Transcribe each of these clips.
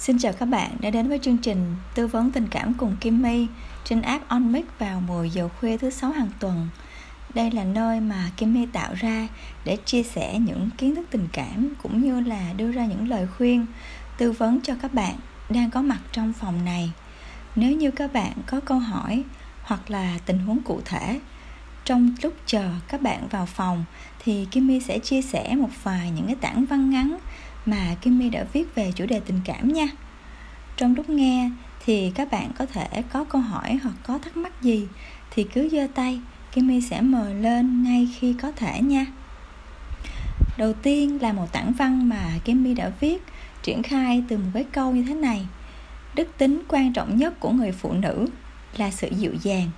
Xin chào các bạn đã đến với chương trình tư vấn tình cảm cùng Kim My trên app OnMix vào 10 giờ khuya thứ sáu hàng tuần. Đây là nơi mà Kim My tạo ra để chia sẻ những kiến thức tình cảm cũng như là đưa ra những lời khuyên, tư vấn cho các bạn đang có mặt trong phòng này. Nếu như các bạn có câu hỏi hoặc là tình huống cụ thể trong lúc chờ các bạn vào phòng thì Kim My sẽ chia sẻ một vài những cái tảng văn ngắn mà Kim My đã viết về chủ đề tình cảm nha. Trong lúc nghe thì các bạn có thể có câu hỏi hoặc có thắc mắc gì thì cứ giơ tay, Kim My sẽ mời lên ngay khi có thể nha. Đầu tiên là một tảng văn mà Kim My đã viết triển khai từ một cái câu như thế này. Đức tính quan trọng nhất của người phụ nữ là sự dịu dàng.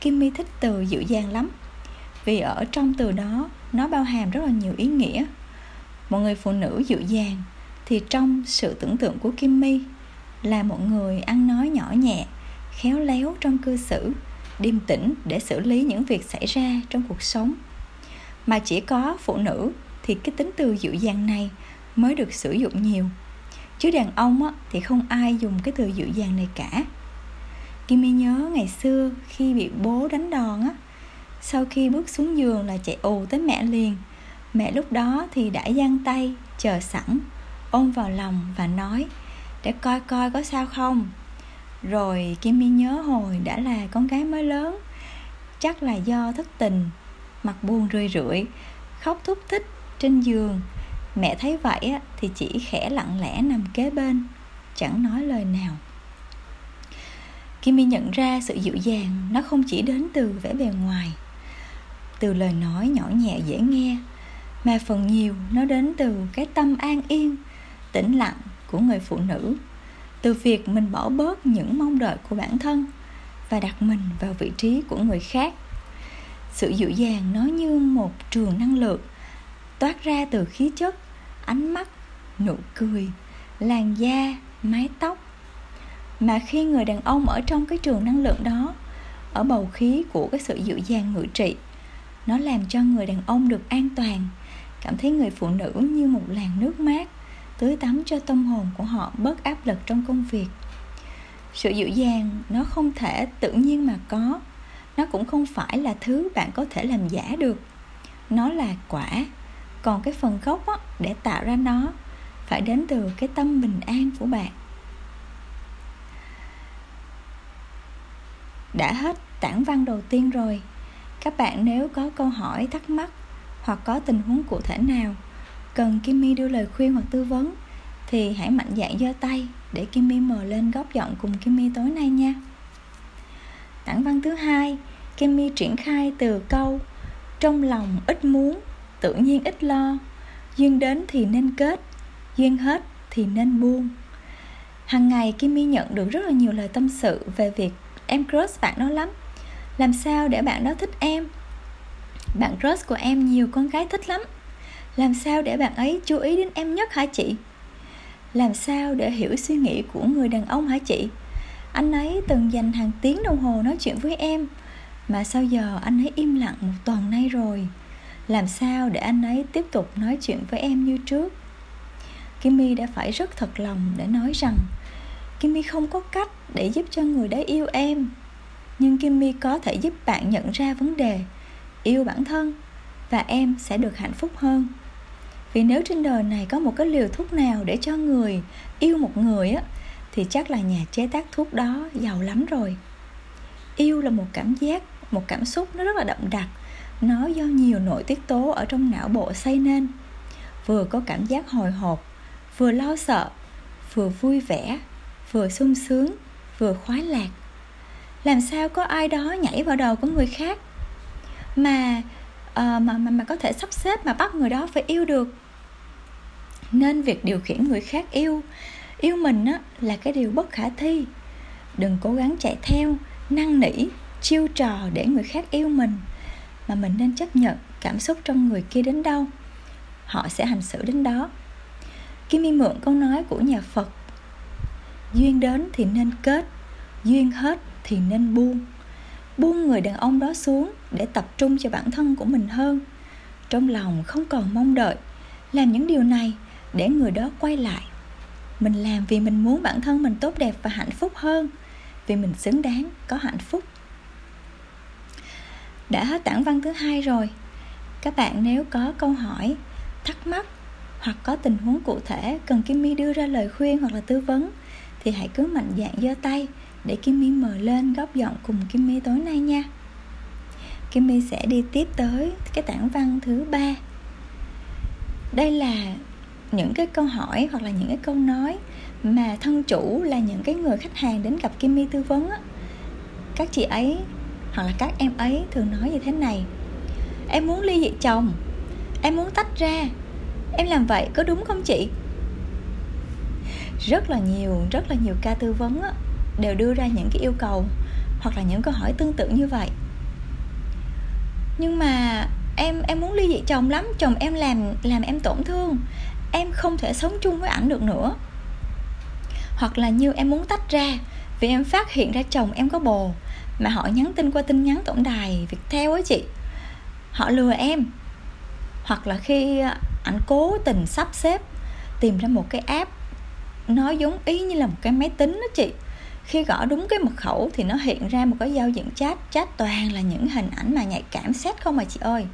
Kim My thích từ dịu dàng lắm vì ở trong từ đó nó bao hàm rất là nhiều ý nghĩa một người phụ nữ dịu dàng thì trong sự tưởng tượng của Kim My là một người ăn nói nhỏ nhẹ, khéo léo trong cư xử, điềm tĩnh để xử lý những việc xảy ra trong cuộc sống. Mà chỉ có phụ nữ thì cái tính từ dịu dàng này mới được sử dụng nhiều. Chứ đàn ông á, thì không ai dùng cái từ dịu dàng này cả. Kim My nhớ ngày xưa khi bị bố đánh đòn á, sau khi bước xuống giường là chạy ù tới mẹ liền Mẹ lúc đó thì đã giang tay, chờ sẵn. Ôm vào lòng và nói, để coi coi có sao không? Rồi Kim My nhớ hồi đã là con gái mới lớn, chắc là do thất tình, mặt buồn rười rượi, khóc thúc thích trên giường. Mẹ thấy vậy thì chỉ khẽ lặng lẽ nằm kế bên, chẳng nói lời nào. Kim My nhận ra sự dịu dàng nó không chỉ đến từ vẻ bề ngoài, từ lời nói nhỏ nhẹ dễ nghe mà phần nhiều nó đến từ cái tâm an yên, tĩnh lặng của người phụ nữ. Từ việc mình bỏ bớt những mong đợi của bản thân và đặt mình vào vị trí của người khác. Sự dịu dàng nó như một trường năng lượng toát ra từ khí chất, ánh mắt, nụ cười, làn da, mái tóc. Mà khi người đàn ông ở trong cái trường năng lượng đó, ở bầu khí của cái sự dịu dàng ngự trị, nó làm cho người đàn ông được an toàn cảm thấy người phụ nữ như một làn nước mát tưới tắm cho tâm hồn của họ bớt áp lực trong công việc. Sự dịu dàng nó không thể tự nhiên mà có nó cũng không phải là thứ bạn có thể làm giả được. Nó là quả còn cái phần gốc á, để tạo ra nó phải đến từ cái tâm bình an của bạn. Đã hết tản văn đầu tiên rồi các bạn nếu có câu hỏi thắc mắc hoặc có tình huống cụ thể nào cần Kimmy đưa lời khuyên hoặc tư vấn thì hãy mạnh dạn giơ tay để Kimmy mời lên góc giọng cùng Kimmy tối nay nha. Tảng văn thứ hai, Kimmy triển khai từ câu trong lòng ít muốn, tự nhiên ít lo, duyên đến thì nên kết, duyên hết thì nên buông. Hằng ngày Kimmy nhận được rất là nhiều lời tâm sự về việc em crush bạn đó lắm. Làm sao để bạn đó thích em bạn crush của em nhiều con gái thích lắm Làm sao để bạn ấy chú ý đến em nhất hả chị? Làm sao để hiểu suy nghĩ của người đàn ông hả chị? Anh ấy từng dành hàng tiếng đồng hồ nói chuyện với em, Mà sao giờ anh ấy im lặng một tuần nay rồi Làm sao để anh ấy tiếp tục nói chuyện với em như trước Kimmy đã phải rất thật lòng để nói rằng Kimmy không có cách để giúp cho người đấy yêu em Nhưng Kimmy có thể giúp bạn nhận ra vấn đề yêu bản thân và em sẽ được hạnh phúc hơn. Vì nếu trên đời này có một cái liều thuốc nào để cho người yêu một người á, thì chắc là nhà chế tác thuốc đó giàu lắm rồi. Yêu là một cảm giác, một cảm xúc nó rất là đậm đặc. Nó do nhiều nội tiết tố ở trong não bộ xây nên. Vừa có cảm giác hồi hộp, vừa lo sợ, vừa vui vẻ, vừa sung sướng, vừa khoái lạc. Làm sao có ai đó nhảy vào đầu của người khác? Mà uh, mà mà mà có thể sắp xếp mà bắt người đó phải yêu được. Nên việc điều khiển người khác yêu yêu mình á, là cái điều bất khả thi. Đừng cố gắng chạy theo năn nỉ chiêu trò để người khác yêu mình mà mình nên chấp nhận cảm xúc trong người kia đến đâu họ sẽ hành xử đến đó. Kim y mượn câu nói của nhà Phật Duyên đến thì nên kết Duyên hết thì nên buông buông người đàn ông đó xuống để tập trung cho bản thân của mình hơn. Trong lòng không còn mong đợi, làm những điều này để người đó quay lại. Mình làm vì mình muốn bản thân mình tốt đẹp và hạnh phúc hơn, vì mình xứng đáng, có hạnh phúc. Đã hết tảng văn thứ hai rồi. Các bạn nếu có câu hỏi, thắc mắc hoặc có tình huống cụ thể cần Kimmy đưa ra lời khuyên hoặc là tư vấn thì hãy cứ mạnh dạn giơ tay để Kimmy mở lên góp giọng cùng Kimmy tối nay nha. Kimmy sẽ đi tiếp tới cái tảng văn thứ ba. Đây là những cái câu hỏi hoặc là những cái câu nói mà thân chủ là những cái người khách hàng đến gặp Kimmy tư vấn á, các chị ấy hoặc là các em ấy thường nói như thế này em muốn ly dị chồng em muốn tách ra em làm vậy có đúng không chị rất là nhiều rất là nhiều ca tư vấn á, đều đưa ra những cái yêu cầu hoặc là những câu hỏi tương tự như vậy. Nhưng mà em em muốn ly dị chồng lắm, chồng em làm làm em tổn thương. Em không thể sống chung với ảnh được nữa. Hoặc là như em muốn tách ra, vì em phát hiện ra chồng em có bồ, mà họ nhắn tin qua tin nhắn tổng đài việc theo á chị. Họ lừa em. Hoặc là khi à, ảnh cố tình sắp xếp, tìm ra một cái app nó giống ý như là một cái máy tính đó chị khi gõ đúng cái mật khẩu thì nó hiện ra một cái giao diện chat. Chat toàn là những hình ảnh mà nhạy cảm xét không mà chị ơi.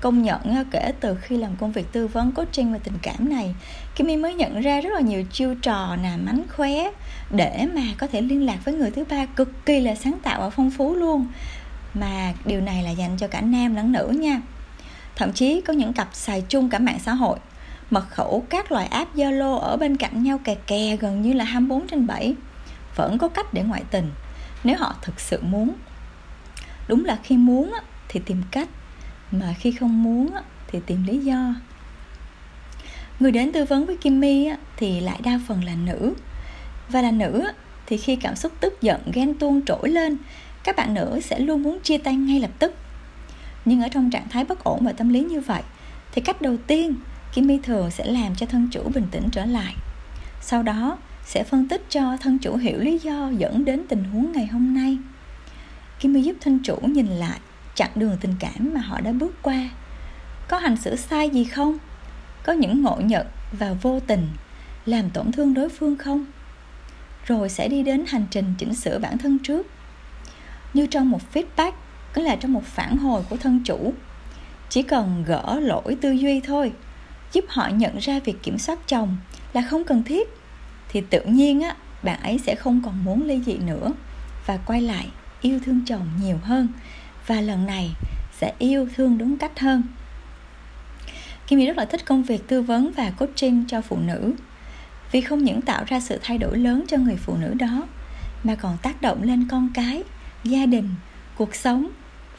Công nhận kể từ khi làm công việc tư vấn, coaching về tình cảm này Kimmy mới nhận ra rất là nhiều chiêu trò nè, mánh khóe để mà có thể liên lạc với người thứ ba cực kỳ là sáng tạo và phong phú luôn. Mà điều này là dành cho cả nam lẫn nữ nha. Thậm chí có những cặp xài chung cả mạng xã hội. Mật khẩu các loại app Zalo ở bên cạnh nhau kè kè gần như là 24 trên 7 vẫn có cách để ngoại tình, nếu họ thực sự muốn. Đúng là khi muốn thì tìm cách, mà khi không muốn thì tìm lý do. Người đến tư vấn với Kimmy thì lại đa phần là nữ. Và là nữ thì khi cảm xúc tức giận, ghen tuông trỗi lên, các bạn nữ sẽ luôn muốn chia tay ngay lập tức. Nhưng ở trong trạng thái bất ổn và tâm lý như vậy, thì cách đầu tiên Kimmy thường sẽ làm cho thân chủ bình tĩnh trở lại. Sau đó sẽ phân tích cho thân chủ hiểu lý do dẫn đến tình huống ngày hôm nay. Kimmy giúp thân chủ nhìn lại chặng đường tình cảm mà họ đã bước qua. Có hành xử sai gì không? Có những ngộ nhận và vô tình làm tổn thương đối phương không? Rồi sẽ đi đến hành trình chỉnh sửa bản thân trước. Như trong một feedback tức là trong một phản hồi của thân chủ. Chỉ cần gỡ lỗi tư duy thôi, giúp họ nhận ra việc kiểm soát chồng là không cần thiết thì tự nhiên á, bạn ấy sẽ không còn muốn ly dị nữa và quay lại yêu thương chồng nhiều hơn và lần này sẽ yêu thương đúng cách hơn. Kim rất là thích công việc tư vấn và coaching cho phụ nữ vì không những tạo ra sự thay đổi lớn cho người phụ nữ đó, mà còn tác động lên con cái, gia đình, cuộc sống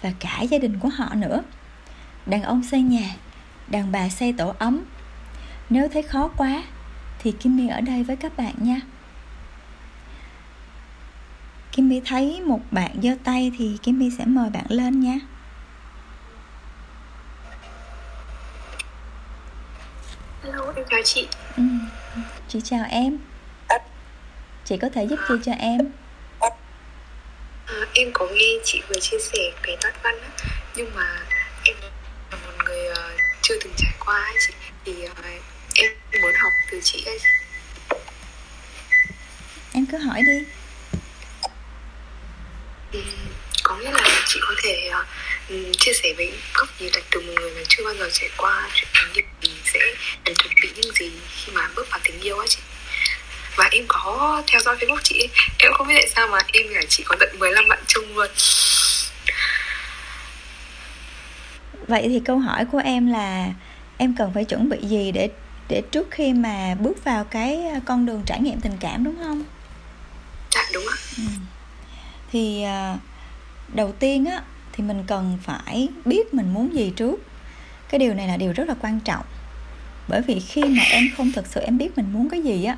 và cả gia đình của họ nữa. Đàn ông xây nhà, đàn bà xây tổ ấm. Nếu thấy khó quá thì Kimmy ở đây với các bạn nha. Kimmy thấy một bạn giơ tay thì Kimmy sẽ mời bạn lên nha. Hello, em chào chị. Ừ, Chị chào em. Chị có thể giúp gì cho em? à, Em có nghe chị vừa chia sẻ cái đoạn văn á Nhưng mà em là một người uh, chưa từng trải qua ấy chị. Thì uh, em muốn học từ chị ấy. Em cứ hỏi đi. Có nghĩa là chị có thể uh, chia sẻ với góc nhìn từ một người mà chưa bao giờ trải qua chuyện tình yêu thì sẽ cần chuẩn bị những gì khi mà bước vào tình yêu á chị. Và em có theo dõi facebook chị em không biết tại sao mà em và chị có tận 15 bạn chung luôn. Vậy thì câu hỏi của em là em cần phải chuẩn bị gì để để trước khi mà bước vào cái con đường trải nghiệm tình cảm đúng không? Dạ đúng ạ. Ừ. Thì à, đầu tiên á thì mình cần phải biết mình muốn gì trước. Cái điều này là điều rất là quan trọng. Bởi vì khi mà em không thực sự em biết mình muốn cái gì á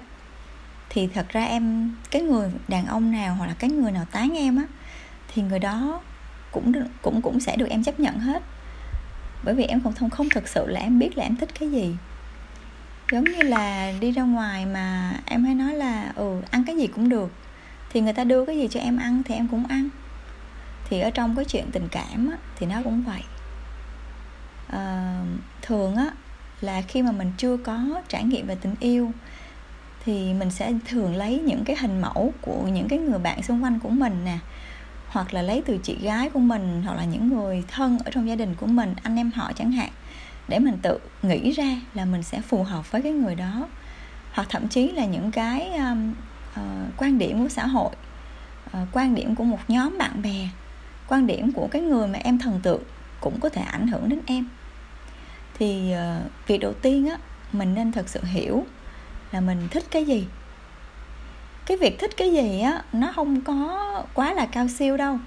thì thật ra em cái người đàn ông nào hoặc là cái người nào tán em á thì người đó cũng cũng cũng sẽ được em chấp nhận hết. Bởi vì em không không không thực sự là em biết là em thích cái gì giống như là đi ra ngoài mà em hay nói là ừ ăn cái gì cũng được. Thì người ta đưa cái gì cho em ăn thì em cũng ăn. Thì ở trong cái chuyện tình cảm á, thì nó cũng vậy. À, thường á là khi mà mình chưa có trải nghiệm về tình yêu thì mình sẽ thường lấy những cái hình mẫu của những cái người bạn xung quanh của mình nè hoặc là lấy từ chị gái của mình hoặc là những người thân ở trong gia đình của mình anh em họ chẳng hạn để mình tự nghĩ ra là mình sẽ phù hợp với cái người đó. Hoặc thậm chí là những cái um, uh, quan điểm của xã hội uh, quan điểm của một nhóm bạn bè quan điểm của cái người mà em thần tượng cũng có thể ảnh hưởng đến em. Thì uh, việc đầu tiên á mình nên thật sự hiểu là mình thích cái gì. Cái việc thích cái gì á nó không có quá là cao siêu đâu.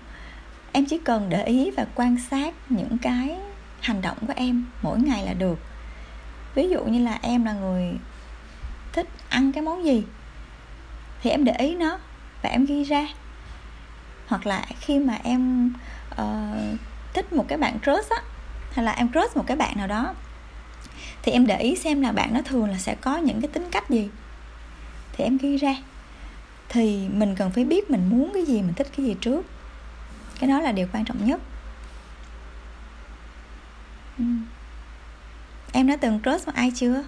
Em chỉ cần để ý và quan sát những cái hành động của em mỗi ngày là được. Ví dụ như là em là người thích ăn cái món gì thì em để ý nó và em ghi ra. Hoặc là khi mà em uh, thích một cái bạn crush á hay là em crush một cái bạn nào đó thì em để ý xem là bạn đó thường là sẽ có những cái tính cách gì. Thì em ghi ra. Thì mình cần phải biết mình muốn cái gì mình thích cái gì trước. Cái đó là điều quan trọng nhất ừ. em đã từng crush một ai chưa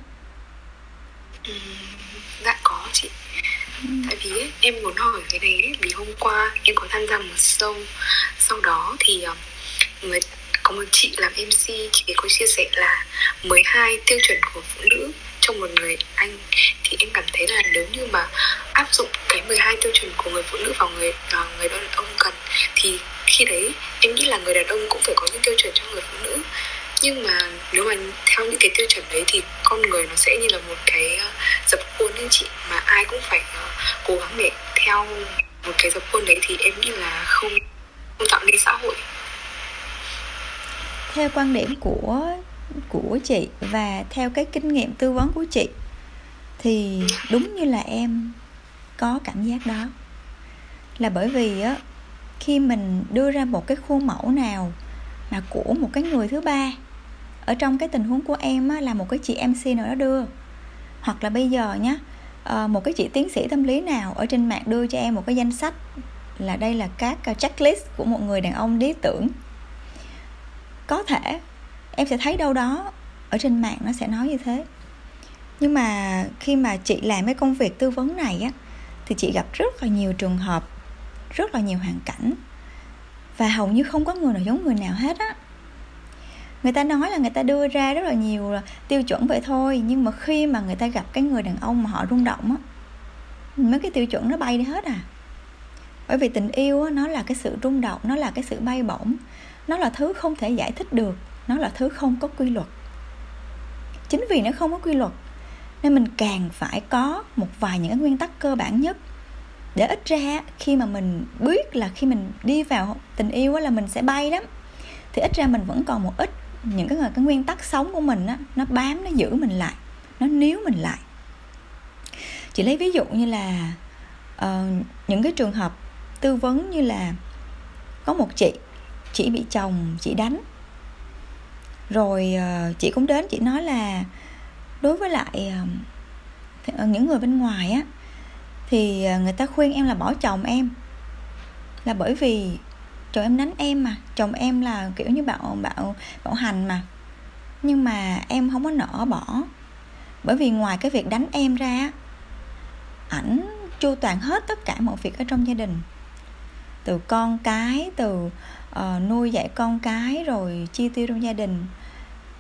ừ, dạ có chị ừ. tại vì ấy, em muốn hỏi cái này ấy, vì hôm qua em có tham gia một show sau đó thì ờ, người có một chị làm MC chị ấy có chia sẻ là 12 tiêu chuẩn của phụ nữ trong một người anh thì em cảm thấy là nếu như mà áp dụng cái 12 tiêu chuẩn của người phụ nữ vào người ờ, người đàn ông cần thì khi đấy em nghĩ là người đàn ông cũng phải có những tiêu chuẩn cho người phụ nữ nhưng mà nếu mà theo những cái tiêu chuẩn đấy thì con người nó sẽ như là một cái ờ, dập khuôn anh chị. Mà ai cũng phải ờ, cố gắng để theo một cái dập khuôn đấy thì em nghĩ là không không tạo nên xã hội. Theo quan điểm của của chị và theo cái kinh nghiệm tư vấn của chị thì đúng như là em có cảm giác đó. Là bởi vì á, khi mình đưa ra một cái khuôn mẫu nào mà của một cái người thứ ba ở trong cái tình huống của em á, là một cái chị mc nào đó đưa. Hoặc là bây giờ nhá ờ, một cái chị tiến sĩ tâm lý nào ở trên mạng đưa cho em một cái danh sách là đây là các à, checklist của một người đàn ông lý tưởng. Có thể em sẽ thấy đâu đó ở trên mạng nó sẽ nói như thế. Nhưng mà khi mà chị làm cái công việc tư vấn này á thì chị gặp rất là nhiều trường hợp rất là nhiều hoàn cảnh. Và hầu như không có người nào giống người nào hết á người ta nói là người ta đưa ra rất là nhiều tiêu chuẩn vậy thôi nhưng mà khi mà người ta gặp cái người đàn ông mà họ rung động á mấy cái tiêu chuẩn nó bay đi hết à. Bởi vì tình yêu á, nó là cái sự rung động nó là cái sự bay bổng nó là thứ không thể giải thích được nó là thứ không có quy luật. Chính vì nó không có quy luật nên mình càng phải có một vài những cái nguyên tắc cơ bản nhất. Để ít ra khi mà mình biết là khi mình đi vào tình yêu là mình sẽ bay lắm. Thì ít ra mình vẫn còn một ít những cái cái nguyên tắc sống của mình á nó bám nó giữ mình lại nó níu mình lại. Chị lấy ví dụ như là uh, những cái trường hợp tư vấn như là có một chị chị bị chồng chị đánh. Rồi uh, chị cũng đến chị nói là đối với lại uh, những người bên ngoài á thì uh, người ta khuyên em là bỏ chồng em là bởi vì chồng em đánh em mà. Chồng em là kiểu như bạo bạo bạo hành mà. Nhưng mà em không có nỡ bỏ. Bởi vì ngoài cái việc đánh em ra ảnh chu toàn hết tất cả mọi việc ở trong gia đình. Từ con cái từ uh, nuôi dạy con cái rồi chi tiêu trong gia đình.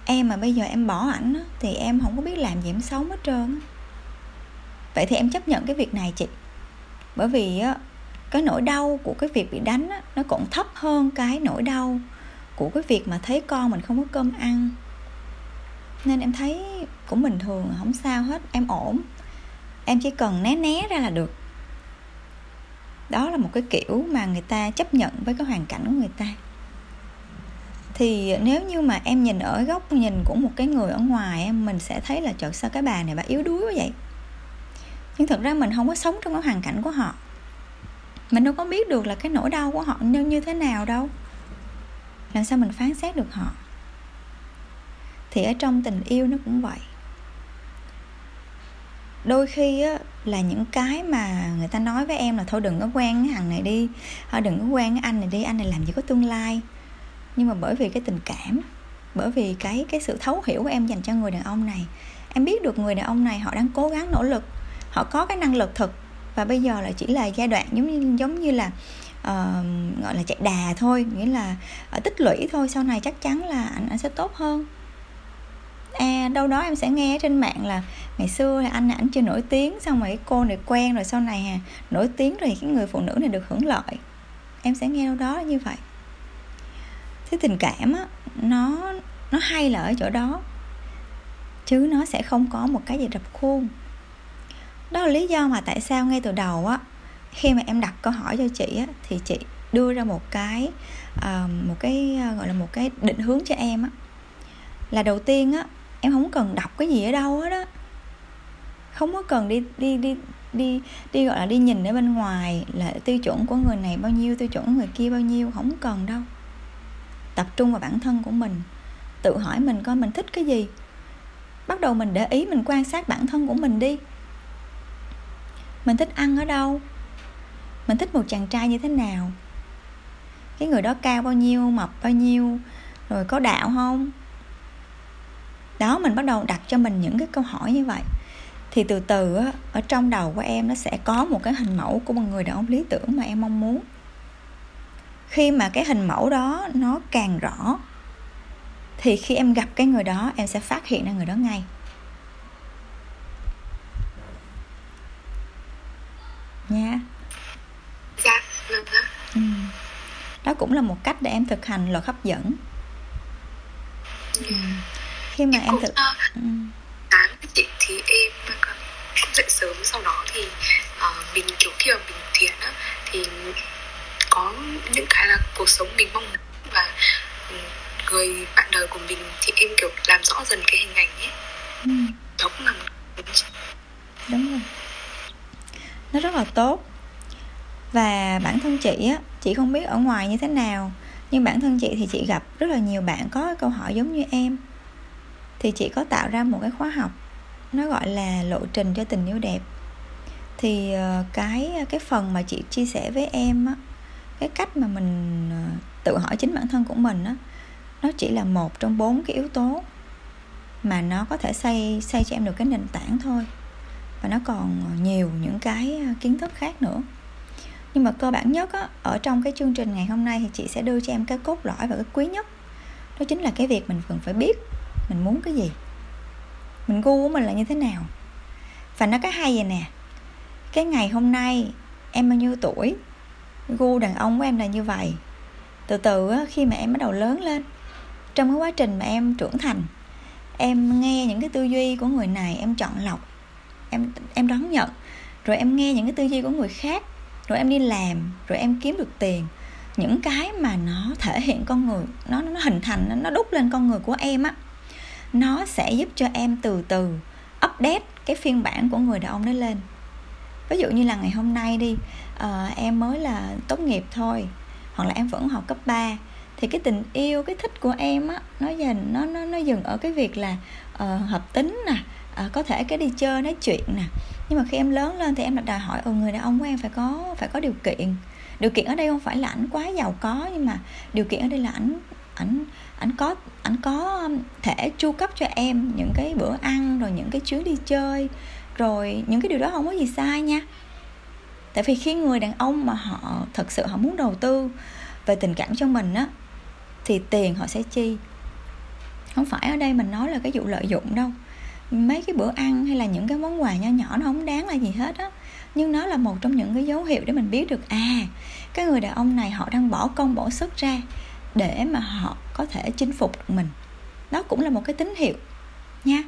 Em mà bây giờ em bỏ ảnh thì em không có biết làm gì em sống hết trơn vậy thì em chấp nhận cái việc này chị. Bởi vì cái nỗi đau của cái việc bị đánh á, nó còn thấp hơn cái nỗi đau của cái việc mà thấy con mình không có cơm ăn. Nên em thấy cũng bình thường không sao hết em ổn. Em chỉ cần né né ra là được. Đó là một cái kiểu mà người ta chấp nhận với cái hoàn cảnh của người ta. Thì nếu như mà em nhìn ở góc nhìn của một cái người ở ngoài em mình sẽ thấy là trời sao cái bà này bà yếu đuối quá vậy? Nhưng thật ra mình không có sống trong cái hoàn cảnh của họ mình đâu có biết được là cái nỗi đau của họ như như thế nào đâu. Làm sao mình phán xét được họ? Thì ở trong tình yêu nó cũng vậy. Đôi khi á, là những cái mà người ta nói với em là thôi đừng có quen cái thằng này đi. Thôi đừng có quen cái anh này đi anh này làm gì có tương lai. Nhưng mà bởi vì cái tình cảm bởi vì cái cái sự thấu hiểu của em dành cho người đàn ông này em biết được người đàn ông này họ đang cố gắng nỗ lực họ có cái năng lực thực và bây giờ là chỉ là giai đoạn giống như giống như là uh, gọi là chạy đà thôi nghĩa là uh, tích lũy thôi sau này chắc chắn là anh anh sẽ tốt hơn. À đâu đó em sẽ nghe trên mạng là ngày xưa là anh ảnh chưa nổi tiếng xong rồi cô này quen rồi sau này à, nổi tiếng rồi cái người phụ nữ này được hưởng lợi. Em sẽ nghe đâu đó như vậy. Thế tình cảm á nó nó hay là ở chỗ đó chứ nó sẽ không có một cái gì rập khuôn đó là lý do mà tại sao ngay từ đầu á khi mà em đặt câu hỏi cho chị á thì chị đưa ra một cái uh, một cái uh, gọi là một cái định hướng cho em á. Là đầu tiên á em không cần đọc cái gì ở đâu hết á. Không có cần đi đi đi đi đi gọi là đi nhìn ở bên ngoài là tiêu chuẩn của người này bao nhiêu tiêu chuẩn của người kia bao nhiêu không cần đâu. Tập trung vào bản thân của mình tự hỏi mình coi mình thích cái gì. Bắt đầu mình để ý mình quan sát bản thân của mình đi mình thích ăn ở đâu? Mình thích một chàng trai như thế nào? Cái người đó cao bao nhiêu mập bao nhiêu rồi có đạo không? Đó mình bắt đầu đặt cho mình những cái câu hỏi như vậy. Thì từ từ á, ở trong đầu của em nó sẽ có một cái hình mẫu của một người đàn ông lý tưởng mà em mong muốn. Khi mà cái hình mẫu đó nó càng rõ thì khi em gặp cái người đó em sẽ phát hiện ra người đó ngay nha dạ vâng ừ. đó cũng là một cách để em thực hành luật hấp dẫn ừ. khi mà em, em thực ừ. sáng chị thì em dậy sớm sau đó thì uh, mình kiểu khi mà mình thiền á thì có những cái là cuộc sống mình mong muốn và người bạn đời của mình thì em kiểu làm rõ dần cái hình ảnh ấy ừ. đó cũng là một đúng rồi nó rất là tốt và bản thân chị á, chị không biết ở ngoài như thế nào, nhưng bản thân chị thì chị gặp rất là nhiều bạn có câu hỏi giống như em. Thì chị có tạo ra một cái khóa học, nó gọi là lộ trình cho tình yêu đẹp. Thì ờ, cái cái phần mà chị chia sẻ với em á, cái cách mà mình ờ, tự hỏi chính bản thân của mình á, nó chỉ là một trong bốn cái yếu tố mà nó có thể xây xây cho em được cái nền tảng thôi. Và nó còn nhiều những cái ờ, kiến thức khác nữa nhưng mà cơ bản nhất á, ở trong cái chương trình ngày hôm nay thì chị sẽ đưa cho em cái cốt lõi và cái quý nhất. Đó chính là cái việc mình cần phải biết mình muốn cái gì. Mình gu của mình là như thế nào. Và nó cái hay vậy nè cái ngày hôm nay em bao nhiêu tuổi? Gu đàn ông của em là như vậy. Từ từ khi mà em bắt đầu lớn lên trong cái quá trình mà em trưởng thành em nghe những cái tư duy của người này em chọn lọc em em đón nhận rồi em nghe những cái tư duy của người khác rồi em đi làm rồi em kiếm được tiền. Những cái mà nó thể hiện con người nó nó hình thành nó đúc lên con người của em á nó sẽ giúp cho em từ từ update cái phiên bản của người đàn ông đó lên. Ví dụ như là ngày hôm nay đi uh, em mới là tốt nghiệp thôi hoặc là em vẫn học cấp 3 thì cái tình yêu cái thích của em á nó dần nó nó nó dừng ở cái việc là uh, hợp tính nè uh, có thể cái đi chơi nói chuyện nè nhưng mà khi em lớn lên thì em đặt đòi hỏi ừ người đàn ông của em phải có phải có điều kiện. Điều kiện ở đây không phải là ảnh quá giàu có, nhưng mà điều kiện ở đây là ảnh ảnh ảnh có ảnh có um, thể chu cấp cho em những cái bữa ăn, rồi những cái chuyến đi chơi, rồi những cái điều đó không có gì sai nha. Tại vì khi người đàn ông mà họ thật sự họ muốn đầu tư về tình cảm cho mình á, thì tiền họ sẽ chi. Không phải ở đây mình nói là cái vụ lợi dụng đâu mấy cái bữa ăn hay là những cái món quà nho nhỏ nó không đáng là gì hết á. Nhưng nó là một trong những cái dấu hiệu để mình biết được à cái người đàn ông này họ đang bỏ công bỏ sức ra để mà họ có thể chinh phục được mình. Đó cũng là một cái tín hiệu nha.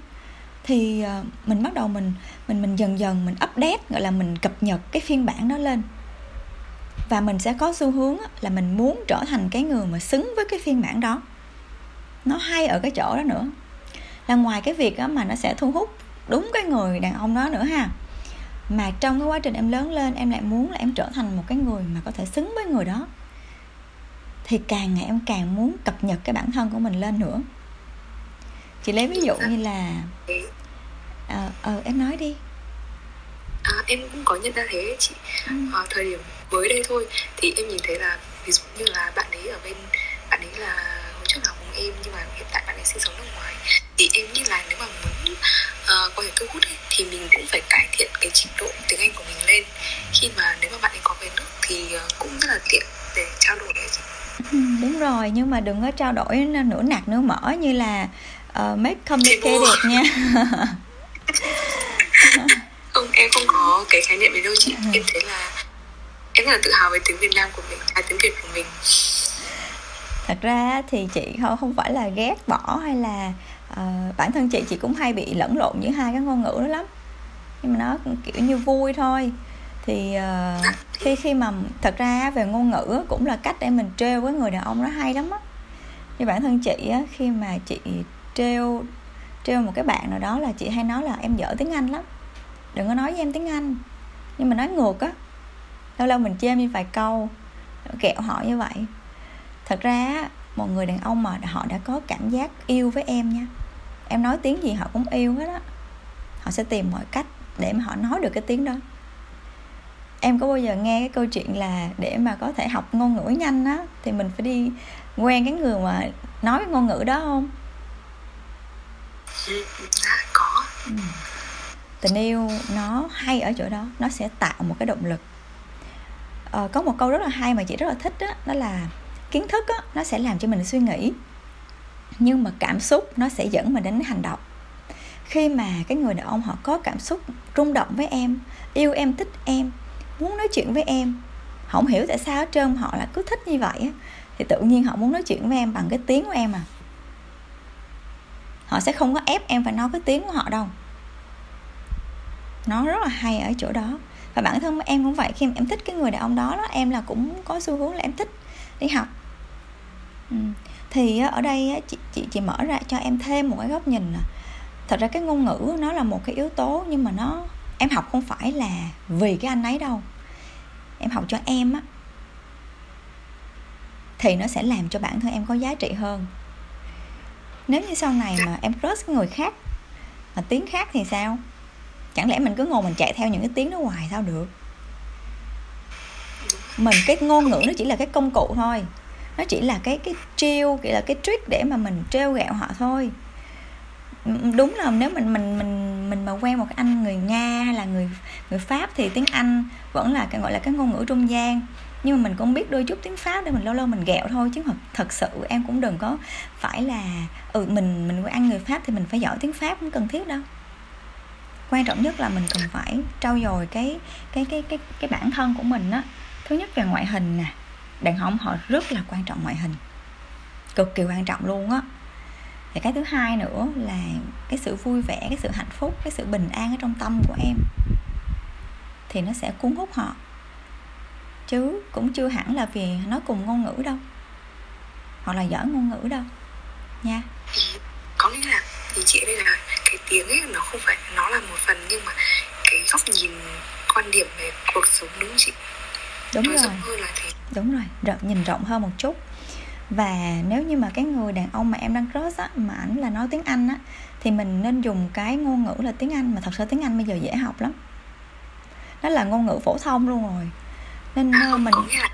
Thì uh, mình bắt đầu mình mình mình dần dần mình update gọi là mình cập nhật cái phiên bản đó lên. Và mình sẽ có xu hướng là mình muốn trở thành cái người mà xứng với cái phiên bản đó. Nó hay ở cái chỗ đó nữa là ngoài cái việc mà nó sẽ thu hút đúng cái người đàn ông đó nữa ha. Mà trong cái quá trình em lớn lên em lại muốn là em trở thành một cái người mà có thể xứng với người đó. Thì càng ngày em càng muốn cập nhật cái bản thân của mình lên nữa. Chị lấy ví dụ như là ờ à, à, em nói đi. À, em cũng có nhận ra thế chị. Ừ. à, thời điểm mới đây thôi thì em nhìn thấy là ví dụ như là bạn ấy ở bên bạn ấy là hồi trước là cùng em nhưng mà hiện tại bạn ấy sinh sống ở ngoài thì em nghĩ là nếu mà muốn uh, có thể thu hút ấy, thì mình cũng phải cải thiện cái trình độ tiếng Anh của mình lên. Khi mà nếu mà bạn ấy có về nước thì ờ, cũng rất là tiện để trao đổi đấy chị ừ, đúng rồi nhưng mà đừng có trao đổi nửa nạc nửa mỡ như là uh, make complicated nha. Không em không có cái khái niệm đấy đâu chị. Ừ. em thấy là em rất là tự hào về tiếng Việt Nam của mình à tiếng Việt của mình. Thật ra thì chị không không phải là ghét bỏ hay là Ờ, bản thân chị chị cũng hay bị lẫn lộn giữa hai cái ngôn ngữ đó lắm. Nhưng mà nó kiểu như vui thôi. Thì uh, khi khi mà thật ra về ngôn ngữ cũng là cách để mình trêu với người đàn ông nó hay lắm á. Như bản thân chị á khi mà chị trêu trêu một cái bạn nào đó là chị hay nói là em dở tiếng anh lắm đừng có nói với em tiếng anh. Nhưng mà nói ngược á lâu lâu mình chêm như vài câu kẹo họ như vậy. Thật ra một người đàn ông mà họ đã có cảm giác yêu với em nha. Em nói tiếng gì họ cũng yêu hết á. Họ sẽ tìm mọi cách để mà họ nói được cái tiếng đó. Em có bao giờ nghe cái câu chuyện là để mà có thể học ngôn ngữ nhanh á thì mình phải đi quen cái người mà nói cái ngôn ngữ đó không? Ừ, có. Ừ. tình yêu nó hay ở chỗ đó nó sẽ tạo một cái động lực. Ờ, có một câu rất là hay mà chị rất là thích đó, đó là kiến thức á, nó sẽ làm cho mình suy nghĩ nhưng mà cảm xúc nó sẽ dẫn mình đến hành động. Khi mà cái người đàn ông họ có cảm xúc rung động với em yêu em thích em muốn nói chuyện với em không hiểu tại sao hết trơn họ là cứ thích như vậy thì tự nhiên họ muốn nói chuyện với em bằng cái tiếng của em à. Họ sẽ không có ép em phải nói cái tiếng của họ đâu. Nó rất là hay ở chỗ đó. Và bản thân em cũng vậy khi mà em thích cái người đàn ông đó đó em là cũng có xu hướng là em thích đi học ừ. thì ở đây chị chị chị mở ra cho em thêm một cái góc nhìn thật ra cái ngôn ngữ nó là một cái yếu tố nhưng mà nó, em học không phải là vì cái anh ấy đâu. Em học cho em á, thì nó sẽ làm cho bản thân em có giá trị hơn. Nếu như sau này mà em crush cái người khác, mà tiếng khác thì sao? Chẳng lẽ mình cứ ngồi mình chạy theo những cái tiếng đó hoài sao được? Mình, cái ngôn ngữ nó chỉ là cái công cụ thôi nó chỉ là cái cái chiêu kiểu là cái trick để mà mình trêu ghẹo họ thôi. Đúng là nếu mình mình mình mình mà quen một cái anh người nga hay là người người pháp thì tiếng anh vẫn là cái, gọi là cái ngôn ngữ trung gian. Nhưng mà mình cũng biết đôi chút tiếng pháp để mình lâu lâu mình ghẹo thôi, chứ thật thật sự em cũng đừng có phải là ừ mình mình ăn người pháp thì mình phải giỏi tiếng pháp, không cần thiết đâu. Quan trọng nhất là mình cần phải trau dồi cái cái cái cái cái bản thân của mình á. Thứ nhất về ngoại hình nè đàn ông họ rất là quan trọng ngoại hình. Cực kỳ quan trọng luôn á. Và cái thứ hai nữa là cái sự vui vẻ cái sự hạnh phúc cái sự bình an ở trong tâm của em thì nó sẽ cuốn hút họ. Chứ cũng chưa hẳn là vì nói cùng ngôn ngữ đâu. Hoặc là giỏi ngôn ngữ đâu. Nha. Có nghĩa là thì chị đây là cái tiếng ấy nó không phải nó là một phần nhưng mà cái góc nhìn quan điểm về cuộc sống đúng không chị? Đúng Nói rồi. hơn là thế. Đúng rồi rộng nhìn rộng hơn một chút. Và nếu như mà cái người đàn ông mà em đang crush á mà ảnh là nói tiếng anh á thì mình nên dùng cái ngôn ngữ là tiếng anh mà thật sự tiếng anh bây giờ dễ học lắm. Nó là ngôn ngữ phổ thông luôn rồi. Nên à, mình có nghĩa là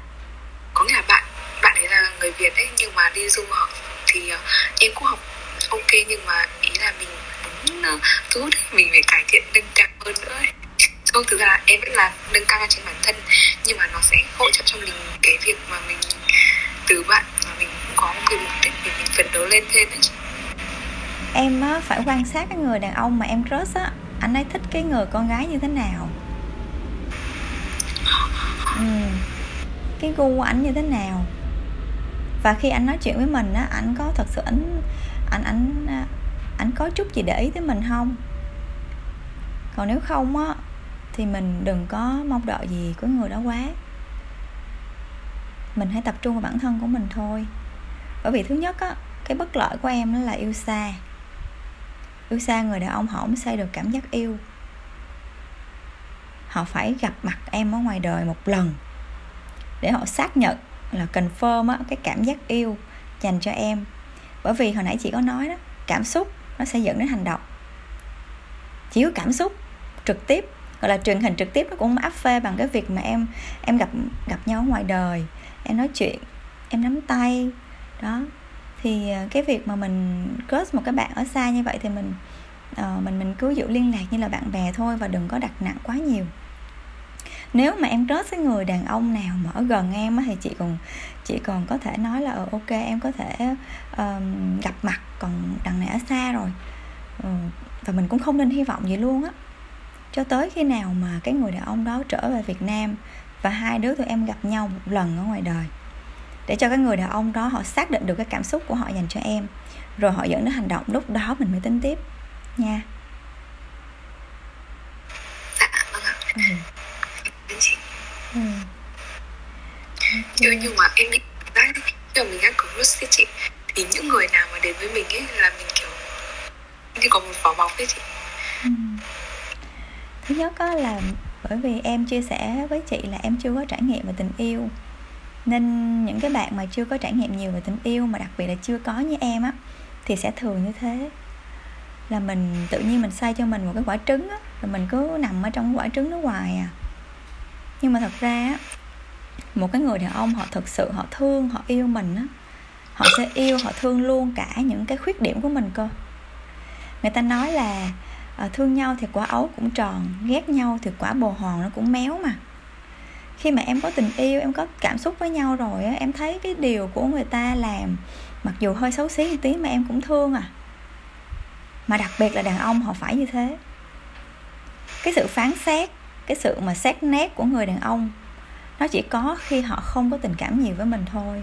nghĩa là bạn bạn ấy là người việt đấy nhưng mà đi du học thì uh, em cũng học ok nhưng mà ý là mình muốn uh, thu mình phải cải thiện nâng cao hơn nữa ấy không thực ra em vẫn là nâng cao trên bản thân nhưng mà nó sẽ hỗ trợ cho mình cái việc mà mình từ bạn mà mình cũng có một cái mục đích để mình phấn đấu lên thêm ấy em á, phải quan sát cái người đàn ông mà em crush á anh ấy thích cái người con gái như thế nào? Ừ. cái gu của ảnh như thế nào? Và khi anh nói chuyện với mình á anh có thật sự ảnh anh ảnh anh có chút gì để ý tới mình không? Còn nếu không á thì mình đừng có mong đợi gì của người đó quá. Mình hãy tập trung vào bản thân của mình thôi. Bởi vì thứ nhất á cái bất lợi của em đó là yêu xa. Yêu xa người đàn ông họ không xây được cảm giác yêu. Họ phải gặp mặt em ở ngoài đời một lần để họ xác nhận là confirm á, cái cảm giác yêu dành cho em. Bởi vì hồi nãy chị có nói đó cảm xúc nó sẽ dẫn đến hành động. Chỉ có cảm xúc trực tiếp gọi là truyền hình trực tiếp nó cũng áp phê bằng cái việc mà em em gặp gặp nhau ngoài đời. Em nói chuyện em nắm tay. Đó. Thì à, cái việc mà mình crush một cái bạn ở xa như vậy thì mình uh, mình mình cứ giữ liên lạc như là bạn bè thôi và đừng có đặt nặng quá nhiều. Nếu mà em crush với người đàn ông nào mà ở gần em á, thì chị còn chị còn có thể nói là ừ, ok em có thể um, gặp mặt còn đằng này ở xa rồi. Ừ, và mình cũng không nên hy vọng gì luôn á cho tới khi nào mà cái người đàn ông đó trở về Việt Nam và hai đứa tụi em gặp nhau một lần ở ngoài đời để cho cái người đàn ông đó họ xác định được cái cảm xúc của họ dành cho em rồi họ dẫn đến hành động lúc đó mình mới tính tiếp nha ừ. Ừ. Okay. nhưng mà em bị giác khi mà mình có crush với chị thì những người nào mà đến với mình ấy là mình kiểu như có một vỏ bọc ấy chị ừ thứ nhất đó là bởi vì em chia sẻ với chị là em chưa có trải nghiệm về tình yêu. Nên những cái bạn mà chưa có trải nghiệm nhiều về tình yêu mà đặc biệt là chưa có như em á, thì sẽ thường như thế. Là mình tự nhiên mình xây cho mình một cái quả trứng á rồi mình cứ nằm ở trong quả trứng nó hoài à. Nhưng mà thật ra á, một cái người đàn ông họ thực sự họ thương, họ yêu mình á, họ sẽ yêu, họ thương luôn cả những cái khuyết điểm của mình cơ. Người ta nói là à, thương nhau thì quả ấu cũng tròn ghét nhau thì quả bồ hòn nó cũng méo mà. Khi mà em có tình yêu em có cảm xúc với nhau rồi á em thấy cái điều của người ta làm mặc dù hơi xấu xí một tí mà em cũng thương à. Mà đặc biệt là đàn ông họ phải như thế. Cái sự phán xét cái sự mà xét nét của người đàn ông nó chỉ có khi họ không có tình cảm nhiều với mình thôi.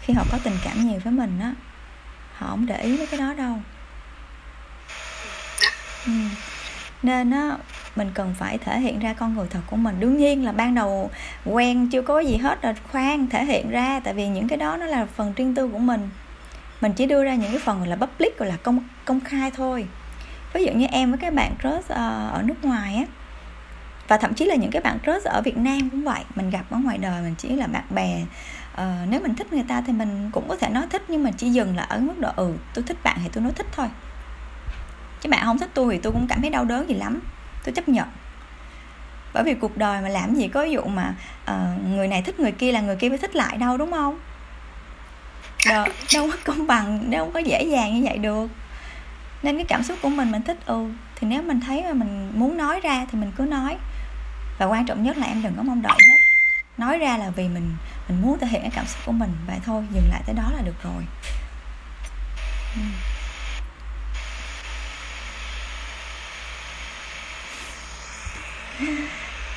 Khi họ có tình cảm nhiều với mình á họ không để ý đến cái đó đâu ừ. nên á mình cần phải thể hiện ra con người thật của mình. Đương nhiên là ban đầu quen chưa có gì hết rồi khoan thể hiện ra. Tại vì những cái đó nó là phần riêng tư của mình. Mình chỉ đưa ra những cái phần gọi là public gọi là công công khai thôi. Ví dụ như em với các bạn crush ờ, ở nước ngoài á và thậm chí là những cái bạn crush ở Việt Nam cũng vậy. Mình gặp ở ngoài đời mình chỉ là bạn bè. Ờ, nếu mình thích người ta thì mình cũng có thể nói thích nhưng mà chỉ dừng là ở mức độ ừ tôi thích bạn thì tôi nói thích thôi chứ bạn không thích tôi thì tôi cũng cảm thấy đau đớn gì lắm. Tôi chấp nhận. Bởi vì cuộc đời mà làm gì có vụ mà uh, người này thích người kia là người kia mới thích lại đâu đúng không? Đâu, đâu có công bằng đâu có dễ dàng như vậy được. Nên cái cảm xúc của mình mình thích ừ thì nếu mình thấy mà mình muốn nói ra thì mình cứ nói. Và quan trọng nhất là em đừng có mong đợi hết. Nói ra là vì mình mình muốn thể hiện cái cảm xúc của mình. Vậy thôi dừng lại tới đó là được rồi. Uhm.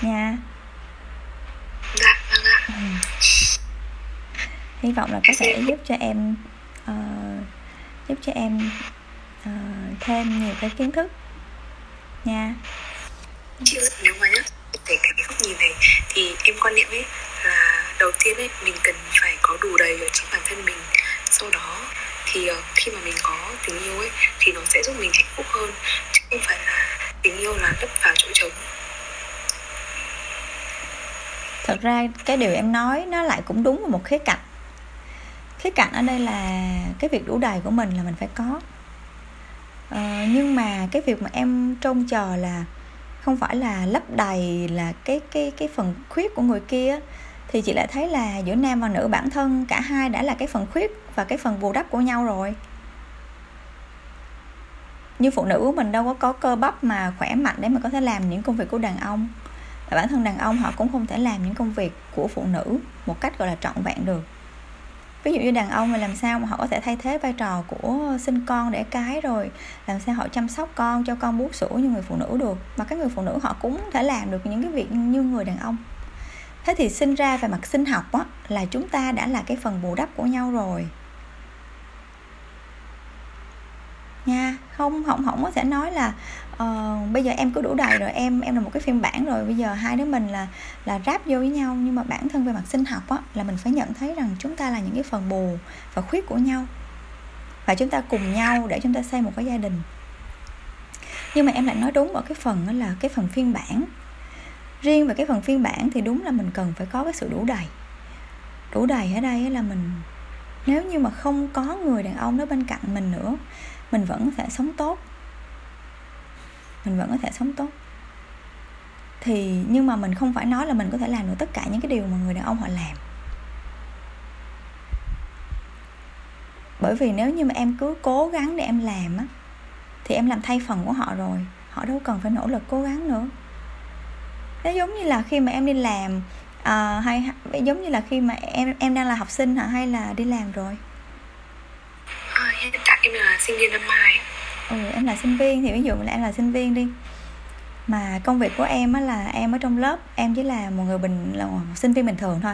Nha. Dạ vâng ạ. Ừ. hy vọng là có thể giúp cho em uh, giúp cho em uh, thêm nhiều cái kiến thức nha. Chị nếu mà nhá về cái góc nhìn này thì em quan niệm ấy là đầu tiên ấy mình cần phải có đủ đầy ở chính bản thân mình. Sau đó thì uh, khi mà mình có tình yêu ấy thì nó sẽ giúp mình hạnh phúc hơn. Chứ không phải là tình yêu là lấp vào chỗ trống thật ra cái điều em nói nó lại cũng đúng một khía cạnh. Khía cạnh ở đây là cái việc đủ đầy của mình là mình phải có. Ờ, nhưng mà cái việc mà em trông chờ là không phải là lấp đầy là cái cái cái phần khuyết của người kia thì chị lại thấy là giữa nam và nữ bản thân cả hai đã là cái phần khuyết và cái phần bù đắp của nhau rồi. Như phụ nữ mình đâu có có cơ bắp mà khỏe mạnh để mà có thể làm những công việc của đàn ông và bản thân đàn ông họ cũng không thể làm những công việc của phụ nữ một cách, gọi là, trọn vẹn được. Ví dụ như đàn ông mà làm sao mà họ có thể thay thế vai trò của sinh con để cái rồi, làm sao họ chăm sóc con, cho con bú sữa như người phụ nữ được, mà các người phụ nữ họ cũng thể làm được những cái việc như người đàn ông. Thế thì sinh ra về mặt sinh học á, là chúng ta đã là cái phần bù đắp của nhau rồi. Nha, không không không có thể nói là uh, bây giờ em cứ đủ đầy rồi em em là một cái phiên bản rồi. Bây giờ hai đứa mình là là ráp vô với nhau. Nhưng mà bản thân về mặt sinh học á là mình phải nhận thấy rằng chúng ta là những cái phần bù và khuyết của nhau. Và chúng ta cùng nhau để chúng ta xây một cái gia đình. Nhưng mà em lại nói đúng ở cái phần đó là cái phần phiên bản. Riêng về cái phần phiên bản thì đúng là mình cần phải có cái sự đủ đầy. Đủ đầy ở đây là mình nếu như mà không có người đàn ông đó bên cạnh mình nữa mình vẫn có thể sống tốt mình vẫn có thể sống tốt. Thì nhưng mà mình không phải nói là mình có thể làm được tất cả những cái điều mà người đàn ông họ làm. Bởi vì nếu như mà em cứ cố gắng để em làm á thì em làm thay phần của họ rồi họ đâu cần phải nỗ lực cố gắng nữa. Nó giống như là khi mà em đi làm à, hay giống như là khi mà em em đang là học sinh hả hay là đi làm rồi? À, hiện tại em là sinh viên năm hai ừ em là sinh viên thì ví dụ là em là sinh viên đi. Mà công việc của em á là em ở trong lớp em chỉ là một người bình là một sinh viên bình thường thôi.